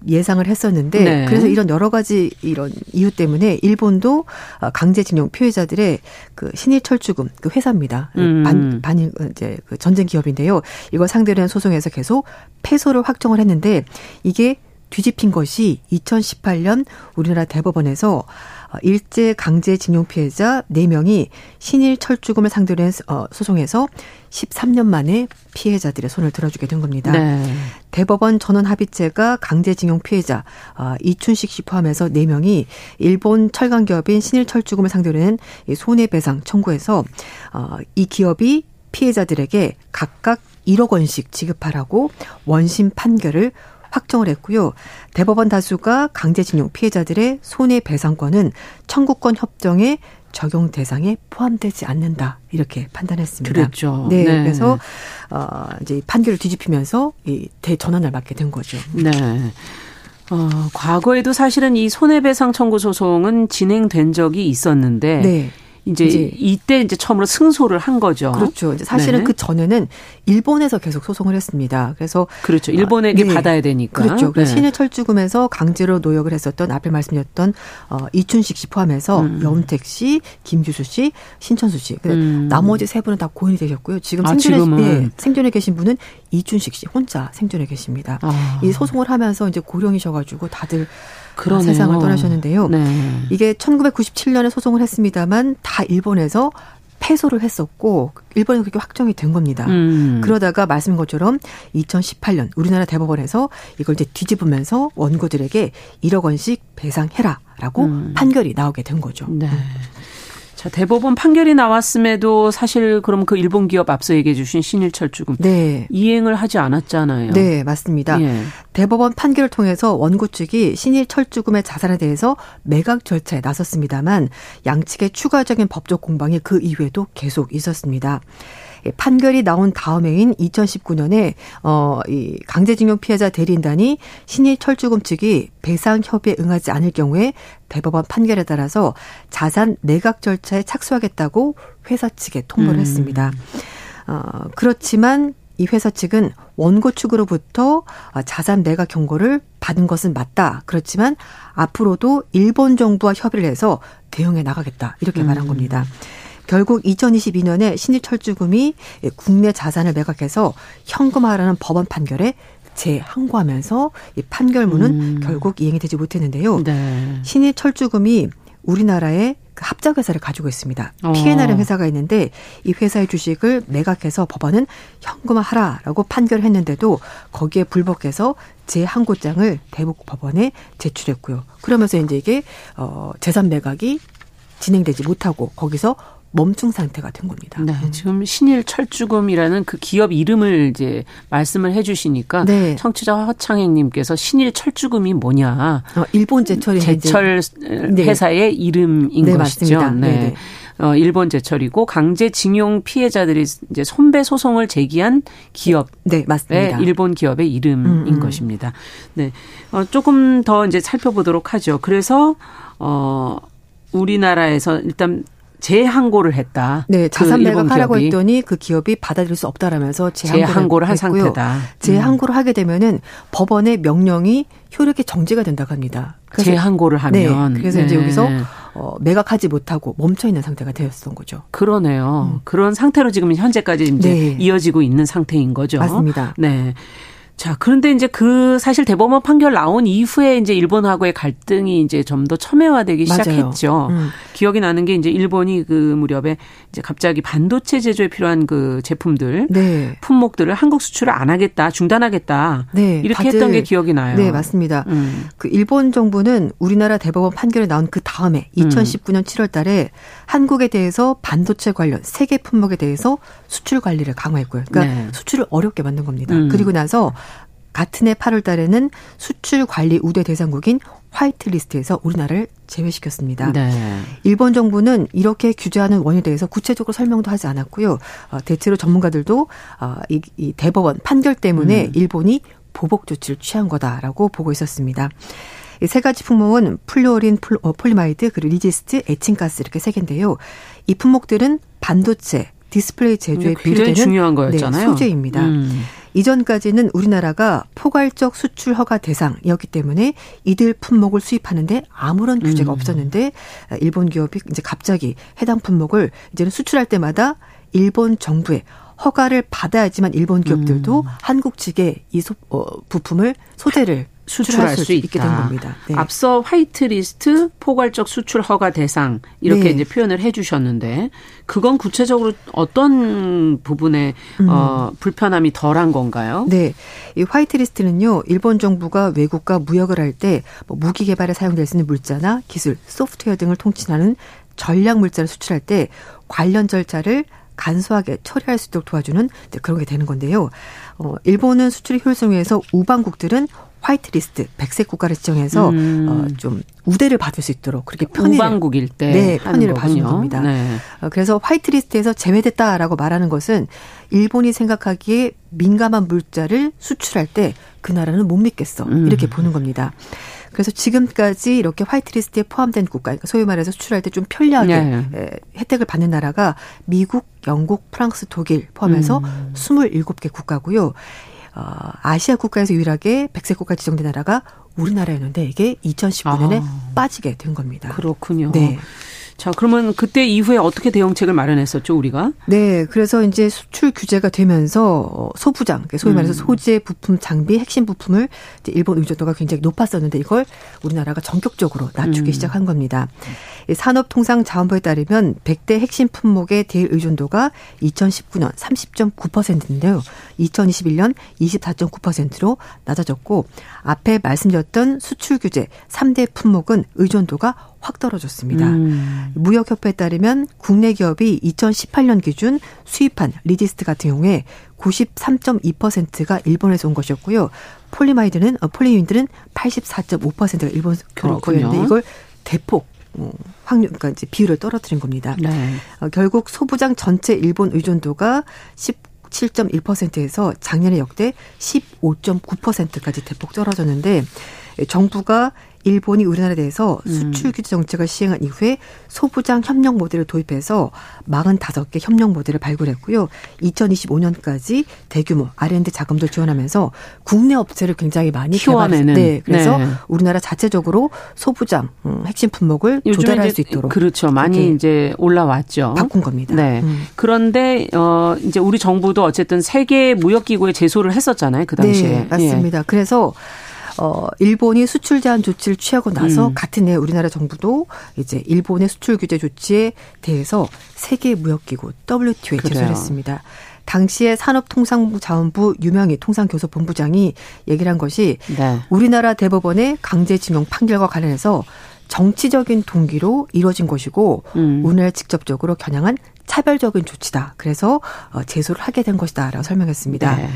예상을 했었는데 네. 그래서 이런 여러 가지 이런 이유 때문에 일본도 어, 강제징용 피해자들의 그 신일 철주금 그 회사입니다. 음. 반 반일 이제 그 전쟁 기업인데요. 이걸 상대로 한 소송에서 계속 패소를 확정을 했는데 이게 뒤집힌 것이 2018년 우리나라 대법원에서 어, 일제 강제 징용 피해자 4명이 신일 철주금을 상대로 한 어, 소송에서 13년 만에 피해자들의 손을 들어주게 된 겁니다. 네. 대법원 전원 합의체가 강제징용 피해자 어, 이춘식 씨 포함해서 4명이 일본 철강 기업인 신일철주금을 상대로 한이 손해배상 청구해서 어, 이 기업이 피해자들에게 각각 1억 원씩 지급하라고 원심 판결을 확정을 했고요. 대법원 다수가 강제징용 피해자들의 손해배상권은 청구권 협정의 적용 대상에 포함되지 않는다 이렇게 판단했습니다. 그랬죠. 네, 네. 그래서 어 이제 판결을 뒤집히면서 이 대전환을 맞게 된 거죠. 네. 어, 과거에도 사실은 이 손해배상 청구 소송은 진행된 적이 있었는데 네. 이제, 이제 이때 이제 처음으로 승소를 한 거죠. 그렇죠. 이제 사실은 네. 그 전에는 일본에서 계속 소송을 했습니다. 그래서 그렇죠. 일본에게 네. 받아야 되니까. 그렇죠. 네. 신해철주금에서 강제로 노역을 했었던 앞에 말씀드렸던 어, 이춘식 씨 포함해서 음. 염택 씨, 김규수 씨, 신천수 씨. 음. 나머지 세 분은 다 고인이 되셨고요. 지금 아, 생존에. 예, 생존에 계신 분은 이춘식 씨 혼자 생존에 계십니다. 아, 이 소송을 하면서 이제 고령이셔 가지고 다들 그러네요. 세상을 떠나셨는데요. 네. 이게 1997년에 소송을 했습니다만 다 일본에서 패소를 했었고 일본에서 그렇게 확정이 된 겁니다. 음. 그러다가 말씀인 것처럼 2018년 우리나라 대법원에서 이걸 이제 뒤집으면서 원고들에게 1억 원씩 배상해라라고 음. 판결이 나오게 된 거죠. 네. 자, 대법원 판결이 나왔음에도 사실 그럼 그 일본 기업 앞서 얘기해 주신 신일철주금 네. 이행을 하지 않았잖아요. 네, 맞습니다. 예. 대법원 판결을 통해서 원고 측이 신일 철주금의 자산에 대해서 매각 절차에 나섰습니다만 양측의 추가적인 법적 공방이 그 이후에도 계속 있었습니다. 예, 판결이 나온 다음해인 2019년에 어 이 강제징용 피해자 대리인단이 신일 철주금 측이 배상 협의에 응하지 않을 경우에 대법원 판결에 따라서 자산 매각 절차에 착수하겠다고 회사 측에 통보를 음. 했습니다. 어, 그렇지만 이 회사 측은 원고 측으로부터 자산 매각 경고를 받은 것은 맞다. 그렇지만 앞으로도 일본 정부와 협의를 해서 대응해 나가겠다. 이렇게 말한 음. 겁니다. 결국 2022년에 신일철주금이 국내 자산을 매각해서 현금화하라는 법원 판결에 재항고하면서 이 판결문은 음. 결국 이행이 되지 못했는데요. 네. 신일철주금이 우리나라의 그 합작회사를 가지고 있습니다. 어. 피해나름 회사가 있는데 이 회사의 주식을 매각해서 법원은 현금화하라라고 판결했는데도 거기에 불복해서 재항고장을 대북 법원에 제출했고요. 그러면서 이제 이게 어 재산 매각이 진행되지 못하고 거기서 멈춘 상태가 된 겁니다. 네, 음. 지금 신일 철주금이라는 그 기업 이름을 이제 말씀을 해주시니까 네. 청취자 허창행님께서 신일 철주금이 뭐냐? 어, 일본 제철이 제철 네. 회사의 이름인 네, 것이죠. 맞습니다. 네. 네. 어, 일본 제철이고 강제징용 피해자들이 이제 손배 소송을 제기한 기업, 네 맞습니다. 일본 기업의 이름인 음, 음. 것입니다. 네, 어, 조금 더 이제 살펴보도록 하죠. 그래서 어. 우리나라에서 일단 재항고를 했다. 네, 그 자산 매각하라고 했더니 그 기업이 받아들일 수 없다라면서 재항고를, 재항고를 한 상태다. 재항고를 음. 하게 되면은 법원의 명령이 효력이 정지가 된다고 합니다. 재항고를 하면 네, 그래서 네. 이제 여기서 어, 매각하지 못하고 멈춰 있는 상태가 되었던 거죠. 그러네요. 음. 그런 상태로 지금 현재까지 이제 네. 이어지고 있는 상태인 거죠. 맞습니다. 네. 자, 그런데 이제 그 사실 대법원 판결 나온 이후에 이제 일본하고의 갈등이 이제 좀 더 첨예화되기 맞아요. 시작했죠. 음. 기억이 나는 게 이제 일본이 그 무렵에 이제 갑자기 반도체 제조에 필요한 그 제품들, 네. 품목들을 한국 수출을 안 하겠다, 중단하겠다. 네. 이렇게 했던 게 기억이 나요. 네, 맞습니다. 음. 그 일본 정부는 우리나라 대법원 판결이 나온 그 다음에 2019년 음. 7월 달에 한국에 대해서 반도체 관련 세 개 품목에 대해서 수출 관리를 강화했고요. 그러니까 네. 수출을 어렵게 만든 겁니다. 음. 그리고 나서 같은 해 8월 달에는 수출 관리 우대 대상국인 화이트 리스트에서 우리나라를 제외시켰습니다. 네. 일본 정부는 이렇게 규제하는 원인에 대해서 구체적으로 설명도 하지 않았고요. 어, 대체로 전문가들도 어, 이, 이 대법원 판결 때문에 음. 일본이 보복 조치를 취한 거다라고 보고 있었습니다. 이 세 가지 품목은 플루오린 어, 폴리이미드 그리고 리지스트 에칭가스 이렇게 세 개인데요. 이 품목들은 반도체 디스플레이 제조에 필요되는 중요한 거였잖아요. 네, 소재입니다. 음. 이전까지는 우리나라가 포괄적 수출 허가 대상이었기 때문에 이들 품목을 수입하는데 아무런 규제가 음. 없었는데 일본 기업이 이제 갑자기 해당 품목을 이제는 수출할 때마다 일본 정부의 허가를 받아야지만 일본 기업들도 음. 한국 측에 이 소, 어, 부품을 소재를 수출할 수, 수 있게 된 겁니다. 네. 앞서 화이트리스트 포괄적 수출 허가 대상 이렇게 네. 이제 표현을 해주셨는데 그건 구체적으로 어떤 부분에 음. 어, 불편함이 덜한 건가요? 네, 이 화이트리스트는요 일본 정부가 외국과 무역을 할 때 뭐 무기 개발에 사용될 수 있는 물자나 기술, 소프트웨어 등을 통칭하는 전략 물자를 수출할 때 관련 절차를 간소하게 처리할 수 있도록 도와주는 그런 게 되는 건데요. 어, 일본은 수출 효율성 위해서 우방국들은 화이트리스트 백색 국가를 지정해서 음. 어, 좀 우대를 받을 수 있도록 그렇게 편의를 우방국일 때 네, 편의를 받는 겁니다. 네. 어, 그래서 화이트리스트에서 제외됐다라고 말하는 것은 일본이 생각하기에 민감한 물자를 수출할 때 그 나라는 못 믿겠어 음. 이렇게 보는 겁니다. 그래서 지금까지 이렇게 화이트리스트에 포함된 국가, 그러니까 소위 말해서 수출할 때 좀 편리하게 네. 혜택을 받는 나라가 미국, 영국, 프랑스, 독일 포함해서 음. 27개 국가고요. 어, 아시아 국가에서 유일하게 백색 국가 지정된 나라가 우리나라였는데 이게 2019년에 아. 빠지게 된 겁니다. 그렇군요. 네. 자, 그러면 그때 이후에 어떻게 대응책을 마련했었죠, 우리가? 네, 그래서 이제 수출 규제가 되면서 어, 소부장, 그러니까 소위 말해서 음. 소재, 부품, 장비, 핵심 부품을 이제 일본 의존도가 굉장히 높았었는데 이걸 우리나라가 전격적으로 낮추기 음. 시작한 겁니다. 산업통상자원부에 따르면 100대 핵심 품목의 대일 의존도가 2019년 30.9%인데요. 2021년 24.9%로 낮아졌고 앞에 말씀드렸던 수출 규제 3대 품목은 의존도가 확 떨어졌습니다. 음. 무역협회에 따르면 국내 기업이 2018년 기준 수입한 리지스트 같은 경우에 93.2%가 일본에서 온 것이었고요. 폴리이미드는 어, 폴리윈들은 84.5%가 일본에서 거였는데 이걸 대폭 어, 확률, 그러니까 이제 비율을 떨어뜨린 겁니다. 네. 어, 결국 소부장 전체 일본 의존도가 17.1%에서 작년에 역대 15.9%까지 대폭 떨어졌는데 정부가 일본이 우리나라에 대해서 수출 규제 정책을 시행한 이후에 소부장 협력 모델을 도입해서 45개 협력 모델을 발굴했고요. 2025년까지 대규모 R&D 자금도 지원하면서 국내 업체를 굉장히 많이 키워내는. 네, 그래서 네. 우리나라 자체적으로 소부장 음, 핵심 품목을 조달할 수 있도록 그렇죠. 많이 이제 올라왔죠. 바꾼 겁니다. 네. 음. 그런데 어 이제 우리 정부도 어쨌든 세계 무역 기구에 제소를 했었잖아요. 그 당시에. 네, 맞습니다. 그래서 어 일본이 수출 제한 조치를 취하고 나서 음. 같은 해 우리나라 정부도 이제 일본의 수출 규제 조치에 대해서 세계 무역 기구 WTO에 그래요. 제소를 했습니다. 당시에 산업통상자원부 유명희 통상교섭본부장이 얘기를 한 것이 예. 네. 우리나라 대법원의 강제징용 판결과 관련해서 정치적인 동기로 이루어진 것이고 음. 우리나라를 직접적으로 겨냥한 차별적인 조치다. 그래서 어, 제소를 하게 된 것이다라고 설명했습니다. 네.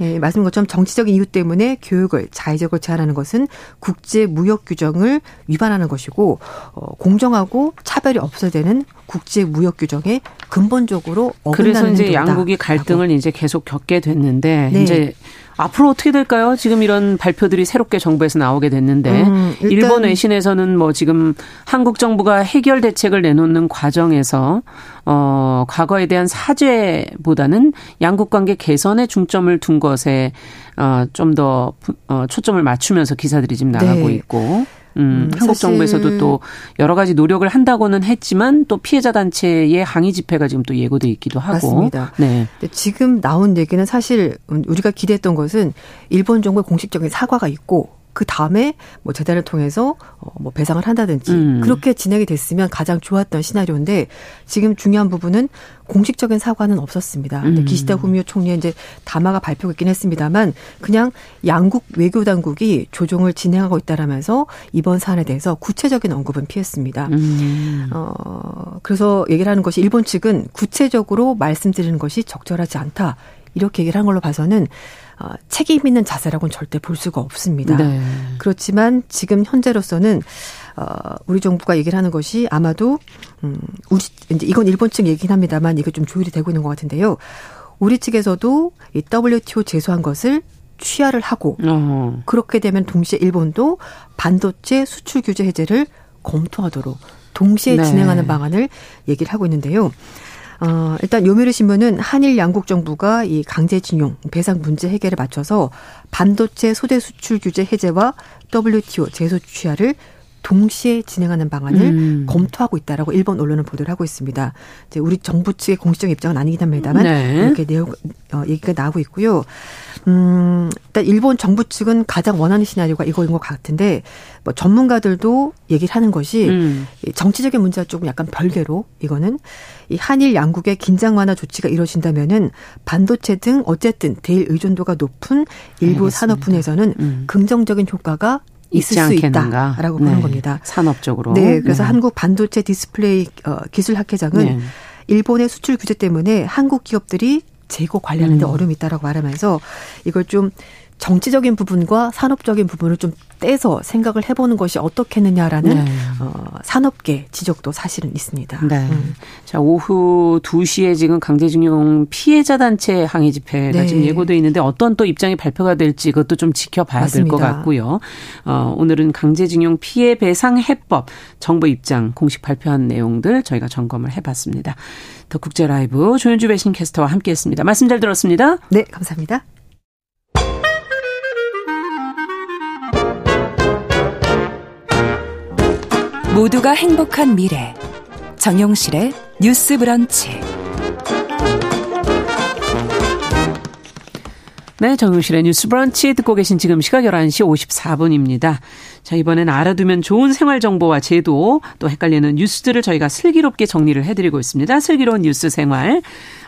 예, 말씀 것처럼 정치적인 이유 때문에 교육을 자의적으로 제한하는 것은 국제 무역 규정을 위반하는 것이고 어, 공정하고 차별이 없어야 되는 국제 무역 규정에 근본적으로 그래서 어긋나는 이제 행동이다. 양국이 갈등을 이제 계속 겪게 됐는데 네. 이제 앞으로 어떻게 될까요? 지금 이런 발표들이 새롭게 정부에서 나오게 됐는데 음, 일본 외신에서는 뭐 지금 한국 정부가 해결 대책을 내놓는 과정에서 어 과거에 대한 사죄보다는 양국 관계 개선에 중점을 둔 것에 어좀 더 어, 초점을 맞추면서 기사들이 지금 나가고 네. 있고 음, 음, 한국 정부에서도 또 여러 가지 노력을 한다고는 했지만 또 피해자 단체의 항의 집회가 지금 또 예고돼 있기도 하고. 맞습니다. 네. 지금 나온 얘기는 사실 우리가 기대했던 것은 일본 정부의 공식적인 사과가 있고 그 다음에 뭐 재단을 통해서 어, 뭐 배상을 한다든지 음. 그렇게 진행이 됐으면 가장 좋았던 시나리오인데 지금 중요한 부분은 공식적인 사과는 없었습니다. 음. 기시다 후미오 총리의 이제 담화가 발표했긴 했습니다만 그냥 양국 외교 당국이 조정을 진행하고 있다라면서 이번 사안에 대해서 구체적인 언급은 피했습니다. 음. 어, 그래서 얘기를 하는 것이 일본 측은 구체적으로 말씀드리는 것이 적절하지 않다. 이렇게 얘기를 한 걸로 봐서는 어, 책임 있는 자세라고는 절대 볼 수가 없습니다. 네. 그렇지만 지금 현재로서는 어, 우리 정부가 얘기를 하는 것이 아마도 음, 우리 이제 이건 일본 측 얘기긴 합니다만 이게 좀 조율이 되고 있는 것 같은데요. 우리 측에서도 이 WTO 제소한 것을 취하를 하고 어. 그렇게 되면 동시에 일본도 반도체 수출 규제 해제를 검토하도록 동시에 네. 진행하는 방안을 얘기를 하고 있는데요. 어, 일단 요미르 신문은 한일 양국 정부가 이 강제징용 배상 문제 해결에 맞춰서 반도체 소재 수출 규제 해제와 WTO 제소 취하를 동시에 진행하는 방안을 음. 검토하고 있다라고 일본 언론은 보도를 하고 있습니다. 이제 우리 정부 측의 공식적인 입장은 아니긴 합니다만 네. 이렇게 내용 어, 얘기가 나오고 있고요. 음, 일단 일본 정부 측은 가장 원하는 시나리오가 이거인 것 같은데 뭐 전문가들도 얘기를 하는 것이 음. 이 정치적인 문제와 조금 약간 별개로 이거는 이 한일 양국의 긴장 완화 조치가 이루어진다면은 반도체 등 어쨌든 대일 의존도가 높은 일부. 산업 분야에서는 음. 긍정적인 효과가 있지 있을 수 않겠는가. 있다라고 네. 보는 겁니다. 산업적으로. 네, 그래서 한국 반도체 디스플레이 어, 기술 학회장은 네. 일본의 수출 규제 때문에 한국 기업들이 재고 관리하는데 음. 어려움이 있다라고 말하면서 이걸 좀 정치적인 부분과 산업적인 부분을 좀 떼서 생각을 해보는 것이 어떻겠느냐라는 네. 어, 산업계 지적도 사실은 있습니다. 네. 음. 자, 오후 2시에 지금 강제징용 피해자 단체 항의 집회가 네. 지금 예고돼 있는데 어떤 또 입장이 발표가 될지 그것도 좀 지켜봐야 될 것. 같고요. 어, 오늘은 강제징용 피해 배상 해법 정부 입장 공식 발표한 내용들 저희가 점검을 해봤습니다. 더 국제 라이브 조현주 배신 캐스터와 함께했습니다. 말씀 잘 들었습니다. 네, 감사합니다. 모두가 행복한 미래 정용실의 뉴스 브런치 네, 정용실의 뉴스 브런치 듣고 계신 지금 시각 11시 54분입니다. 자, 이번엔 알아두면 좋은 생활 정보와 제도 또 헷갈리는 뉴스들을 저희가 슬기롭게 정리를 해드리고 있습니다. 슬기로운 뉴스 생활.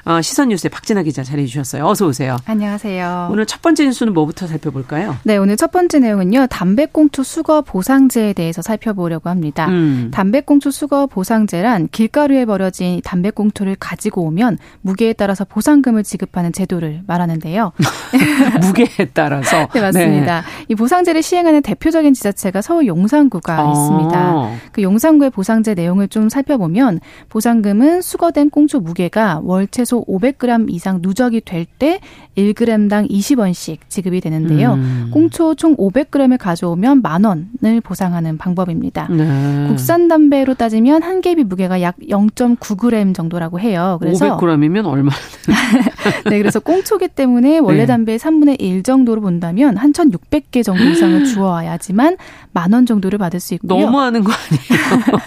어, 시선 뉴스의 박진아 기자 자리해 주셨어요. 어서 오세요. 안녕하세요. 오늘 첫 번째 뉴스는 뭐부터 살펴볼까요? 네, 오늘 첫 번째 내용은요. 담배꽁초 수거 보상제에 대해서 살펴보려고 합니다. 음. 담배꽁초 수거 보상제란 길가루에 버려진 담배꽁초를 가지고 오면 무게에 따라서 보상금을 지급하는 제도를 말하는데요. <laughs> 무게에 따라서. <laughs> 네, 맞습니다. 이 보상제를 시행하는 대표적인 지자체가 서울 용산구가 어. 있습니다. 그 용산구의 보상제 내용을 좀 살펴보면 보상금은 수거된 꽁초 무게가 월 최소 500g 이상 누적이 될 때 1g당 20원씩 지급이 되는데요. 음. 꽁초 총 500g을 가져오면 만 원을 보상하는 방법입니다. 네. 국산 담배로 따지면 한 개비 무게가 약 0.9g 정도라고 해요. 그래서 500g이면 얼마나? <laughs> 네, 그래서 꽁초기 때문에 원래 네. 담배의 3분의 1 정도로 본다면 한 1,600개 정도 이상을 <gasps> 주어야지만 만 원 정도를 받을 수 있고요. 너무하는 거 아니에요?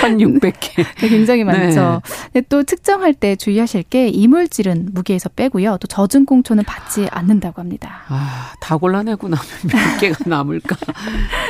<laughs> 1,600개. 네, 굉장히 많죠. 네. 또 측정할 때 주의하실 게 이물질은 무게에서 빼고요. 또 젖은 꽁 초는 받지 않는다고 합니다. 아, 다 골라내고 나면 <laughs> 몇 개가 남을까?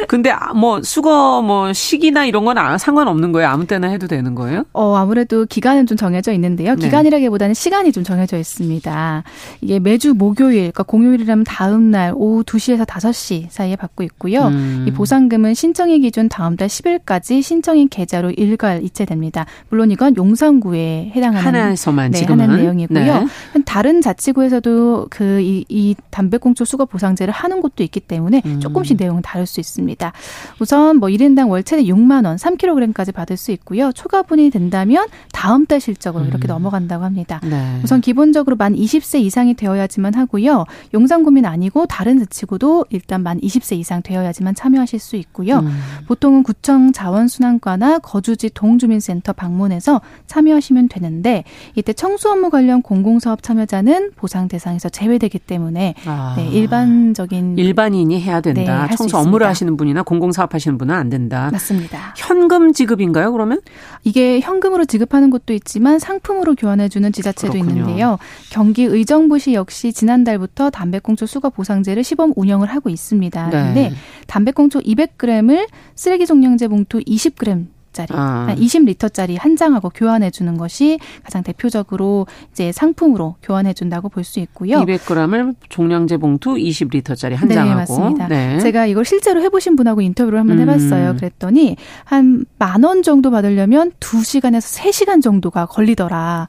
근데 아, 뭐 수거 뭐 시기나 이런 건 상관없는 거예요? 아무 때나 해도 되는 거예요? 어, 아무래도 기간은 좀 정해져 있는데요. 네. 기간이라기보다는 시간이 좀 정해져 있습니다. 이게 매주 목요일, 그러니까 공휴일이라면 다음 날 오후 2시에서 5시 사이에 받고 있고요. 음. 이 보상금은 신청일 기준 다음 달 10일까지 신청인 계좌로 일괄 이체됩니다. 물론 이건 용산구에 해당하는 하나에서만 네, 지금은 하는 내용이고요. 네. 다른 자치구에서도 그이 이 담배꽁초 수거 보상제를 하는 곳도 있기 때문에 음. 조금씩 내용은 다를 수 있습니다. 우선 뭐 1인당 월세는 6만 원, 3kg까지 받을 수 있고요. 초과분이 된다면 다음 달 실적으로 음. 이렇게 넘어간다고 합니다. 네. 우선 기본적으로 만 20세 이상이 되어야지만 하고요. 용산구민 아니고 다른 자치구도 일단 만 20세 이상 되어야지만 참여하실 수 있고요. 음. 보통은 구청 자원순환과나 거주지 동주민센터 방문해서 참여하시면 되는데 이때 청소 업무 관련 공공사업 참여자는 보상 대상 에서 제외되기 때문에 아. 네, 일반적인 일반인이 해야 된다. 네, 청소 업무를 하시는 분이나 공공사업 하시는 분은 안 된다. 맞습니다. 현금 지급인가요? 그러면 이게 현금으로 지급하는 곳도 있지만 상품으로 교환해 주는 지자체도 그렇군요. 있는데요. 경기 의정부시 역시 지난달부터 담배꽁초 수거 보상제를 시범 운영을 하고 있습니다. 네. 근데 담배꽁초 200g을 쓰레기 종량제 봉투 20g 짜리 아. 한 20리터짜리 한 장하고 교환해 주는 것이 가장 대표적으로 이제 상품으로 교환해 준다고 볼 수 있고요. 200g을 종량제 봉투 20리터짜리 한 네, 장하고. 맞습니다. 네. 제가 이걸 실제로 해보신 분하고 인터뷰를 한번 음. 해봤어요. 그랬더니 한 만 원 정도 받으려면 2시간에서 3시간 정도가 걸리더라.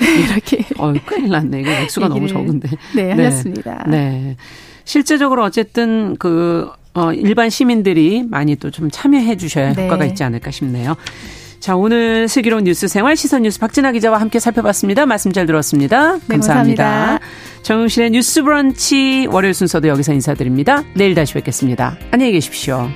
이렇게. 어, 큰일 났네. 이거 액수가 너무 적은데. 네, 네, 하셨습니다. 네. 실제적으로 어쨌든 그 어, 일반 시민들이 많이 또 좀 참여해 주셔야 네. 효과가 있지 않을까 싶네요. 자, 오늘 슬기로운 뉴스 생활 시선 뉴스 박진아 기자와 함께 살펴봤습니다. 말씀 잘 들었습니다. 네, 감사합니다. 감사합니다. 정용실의 뉴스 브런치 월요일 순서도 여기서 인사드립니다. 내일 다시 뵙겠습니다. 안녕히 계십시오.